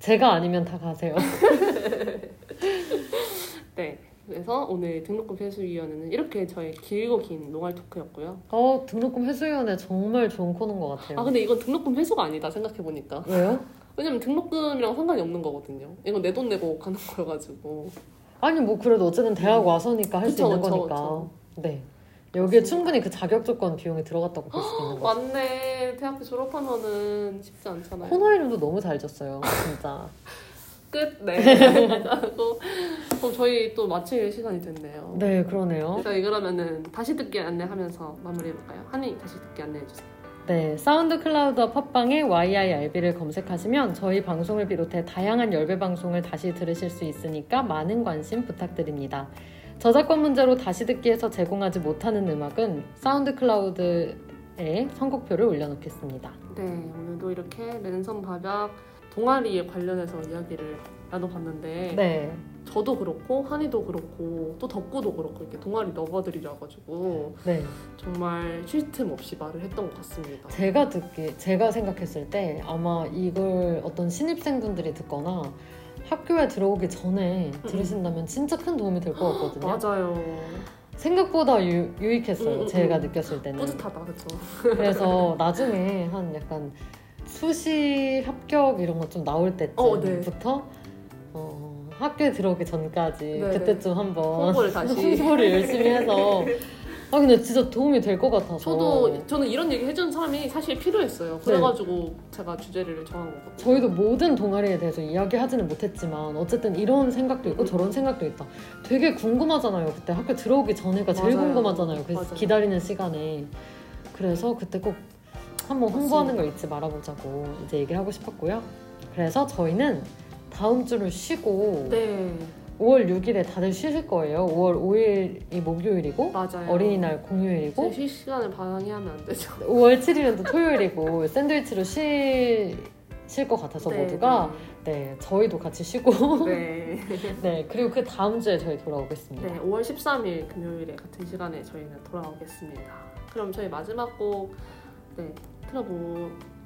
제가 아니면 다 가세요. 네. 그래서 오늘 등록금 회수위원회는 이렇게 저의 길고 긴 노갈 토크였고요. 어, 등록금 회수위원회 정말 좋은 코너인 것 같아요. 아 근데 이건 등록금 회수가 아니다 생각해 보니까. 왜요? 왜냐면 등록금이랑 상관이 없는 거거든요. 이건 내 돈 내고 가는 거여가지고. 아니 뭐 그래도 어쨌든 대학 와서니까 할 수 그쵸, 있는 그쵸, 거니까. 그쵸. 네. 여기에. 충분히 그 자격 조건 비용이 들어갔다고 볼 수 있는 거죠. 맞네. 대학교 졸업하면은 쉽지 않잖아요. 코너 이름도 너무 잘 졌어요. 진짜. 끝. 네. 하고 그럼 저희 또 마칠 시간이 됐네요. 네, 그러네요. 저희 그러면은 다시 듣기 안내하면서 마무리해볼까요? 한이 다시 듣기 안내해주세요. 네, 사운드 클라우드와 팟빵에 YIRB를 검색하시면 저희 방송을 비롯해 다양한 열배 방송을 다시 들으실 수 있으니까 많은 관심 부탁드립니다. 저작권 문제로 다시 듣기에서 제공하지 못하는 음악은 사운드 클라우드에 선곡표를 올려놓겠습니다. 네, 오늘도 이렇게 랜선 밥약 동아리에 관련해서 이야기를 나눠봤는데 네, 저도 그렇고 한이도 그렇고 또 덕구도 그렇고 이렇게 동아리 너버들이라 가지고 네. 정말 쉴 틈 없이 말을 했던 것 같습니다. 제가 듣기, 제가 생각했을 때 아마 이걸 어떤 신입생분들이 듣거나 학교에 들어오기 전에 들으신다면 진짜 큰 도움이 될 것 같거든요. 맞아요. 생각보다 유, 유익했어요. 음, 음, 제가 음. 느꼈을 때는. 뿌듯하다, 그렇죠? 그래서 나중에 한 약간 수시 합격 이런 거 좀 나올 어, 네. 때쯤부터 어, 학교에 들어오기 전까지 네, 그때쯤 한번 홍보를 다시. 홍보를 열심히 해서 아 근데 진짜 도움이 될 것 같아서 저도 저는 이런 얘기 해주는 사람이 사실 필요했어요. 그래가지고 제가 주제를 정한 거거든요. 저희도 모든 동아리에 대해서 이야기하지는 못했지만 어쨌든 이런 생각도 있고 음. 저런 생각도 있다. 되게 궁금하잖아요. 그때 학교 들어오기 전에가 제일 맞아요. 궁금하잖아요. 그래서 맞아요. 기다리는 시간에 그래서 그때 꼭 한번 홍보하는 걸 잊지 말아보자고 이제 얘기를 하고 싶었고요. 그래서 저희는 다음 주를 쉬고 네, 5월 6일에 다들 쉬실 거예요. 5월 5일이 목요일이고 맞아요. 어린이날 공휴일이고 제 실시간을 방해하면 안 되죠. 5월 7일은 또 토요일이고 샌드위치로 쉬... 쉴것 같아서 모두가 네 저희도 같이 쉬고 네. 네 그리고 그 다음 주에 저희 돌아오겠습니다. 네, 5월 13일 금요일에 같은 시간에 저희는 돌아오겠습니다. 그럼 저희 마지막 곡 네, 틀어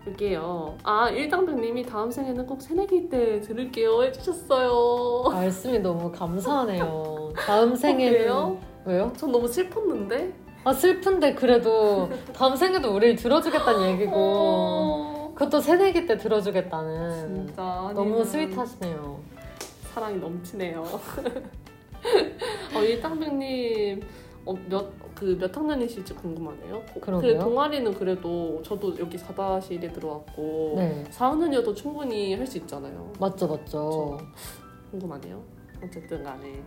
볼게요. 아, 일당백님이 다음 생에는 꼭 새내기 때 들을게요 해주셨어요. 말씀이 너무 감사하네요. 다음 생에는 그래요? 왜요? 전 너무 슬펐는데? 아 슬픈데 그래도 다음 생에도 우리를 들어주겠다는 얘기고 어, 그것도 새내기 때 들어주겠다는 진짜 너무 스윗하시네요. 사랑이 넘치네요. 어, 일당백님 어, 몇, 그 몇 학년이실지 궁금하네요. 고- 그러게요. 그 동아리는 그래도 저도 여기 4-1에 들어왔고 네 4학년이어도 충분히 할 수 있잖아요. 맞죠 맞죠. 궁금하네요. 어쨌든 간에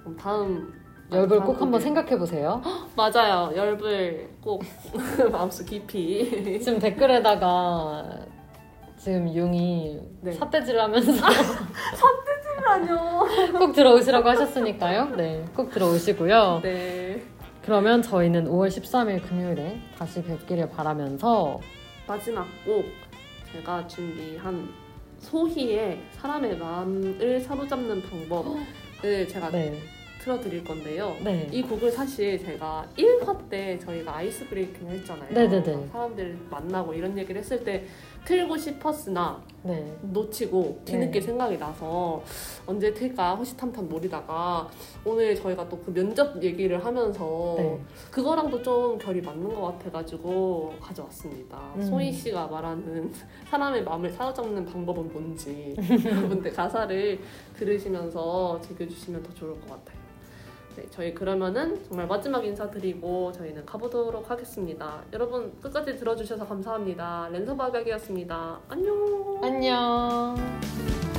그럼 다음 열불 꼭 한번 생각해 보세요. 맞아요. 열불 꼭 마음속 깊이 지금 댓글에다가 지금 용이 네. 삿대질 하면서 아니요. 꼭 들어오시라고 하셨으니까요. 네, 꼭 들어오시고요. 네. 그러면 저희는 5월 13일 금요일에 다시 뵙기를 바라면서 마지막 곡 제가 준비한 소희의 사람의 마음을 사로잡는 방법을 제가 네, 틀어드릴 건데요. 네, 이 곡을 사실 제가 1화 때 저희가 ice breaking 했잖아요. 네네네. 사람들 만나고 이런 얘기를 했을 때 틀고 싶었으나 네, 놓치고 뒤늦게 네. 생각이 나서 언제 틀까 호시탐탐 노리다가 오늘 저희가 또 그 면접 얘기를 하면서 네. 그거랑도 좀 결이 맞는 것 같아가지고 가져왔습니다. 음. 소희 씨가 말하는 사람의 마음을 사로잡는 방법은 뭔지 여러분들 가사를 들으시면서 즐겨주시면 더 좋을 것 같아요. 네, 저희 그러면은 정말 마지막 인사드리고 저희는 가보도록 하겠습니다. 여러분 끝까지 들어주셔서 감사합니다. 랜선 바백이었습니다. 안녕. 안녕.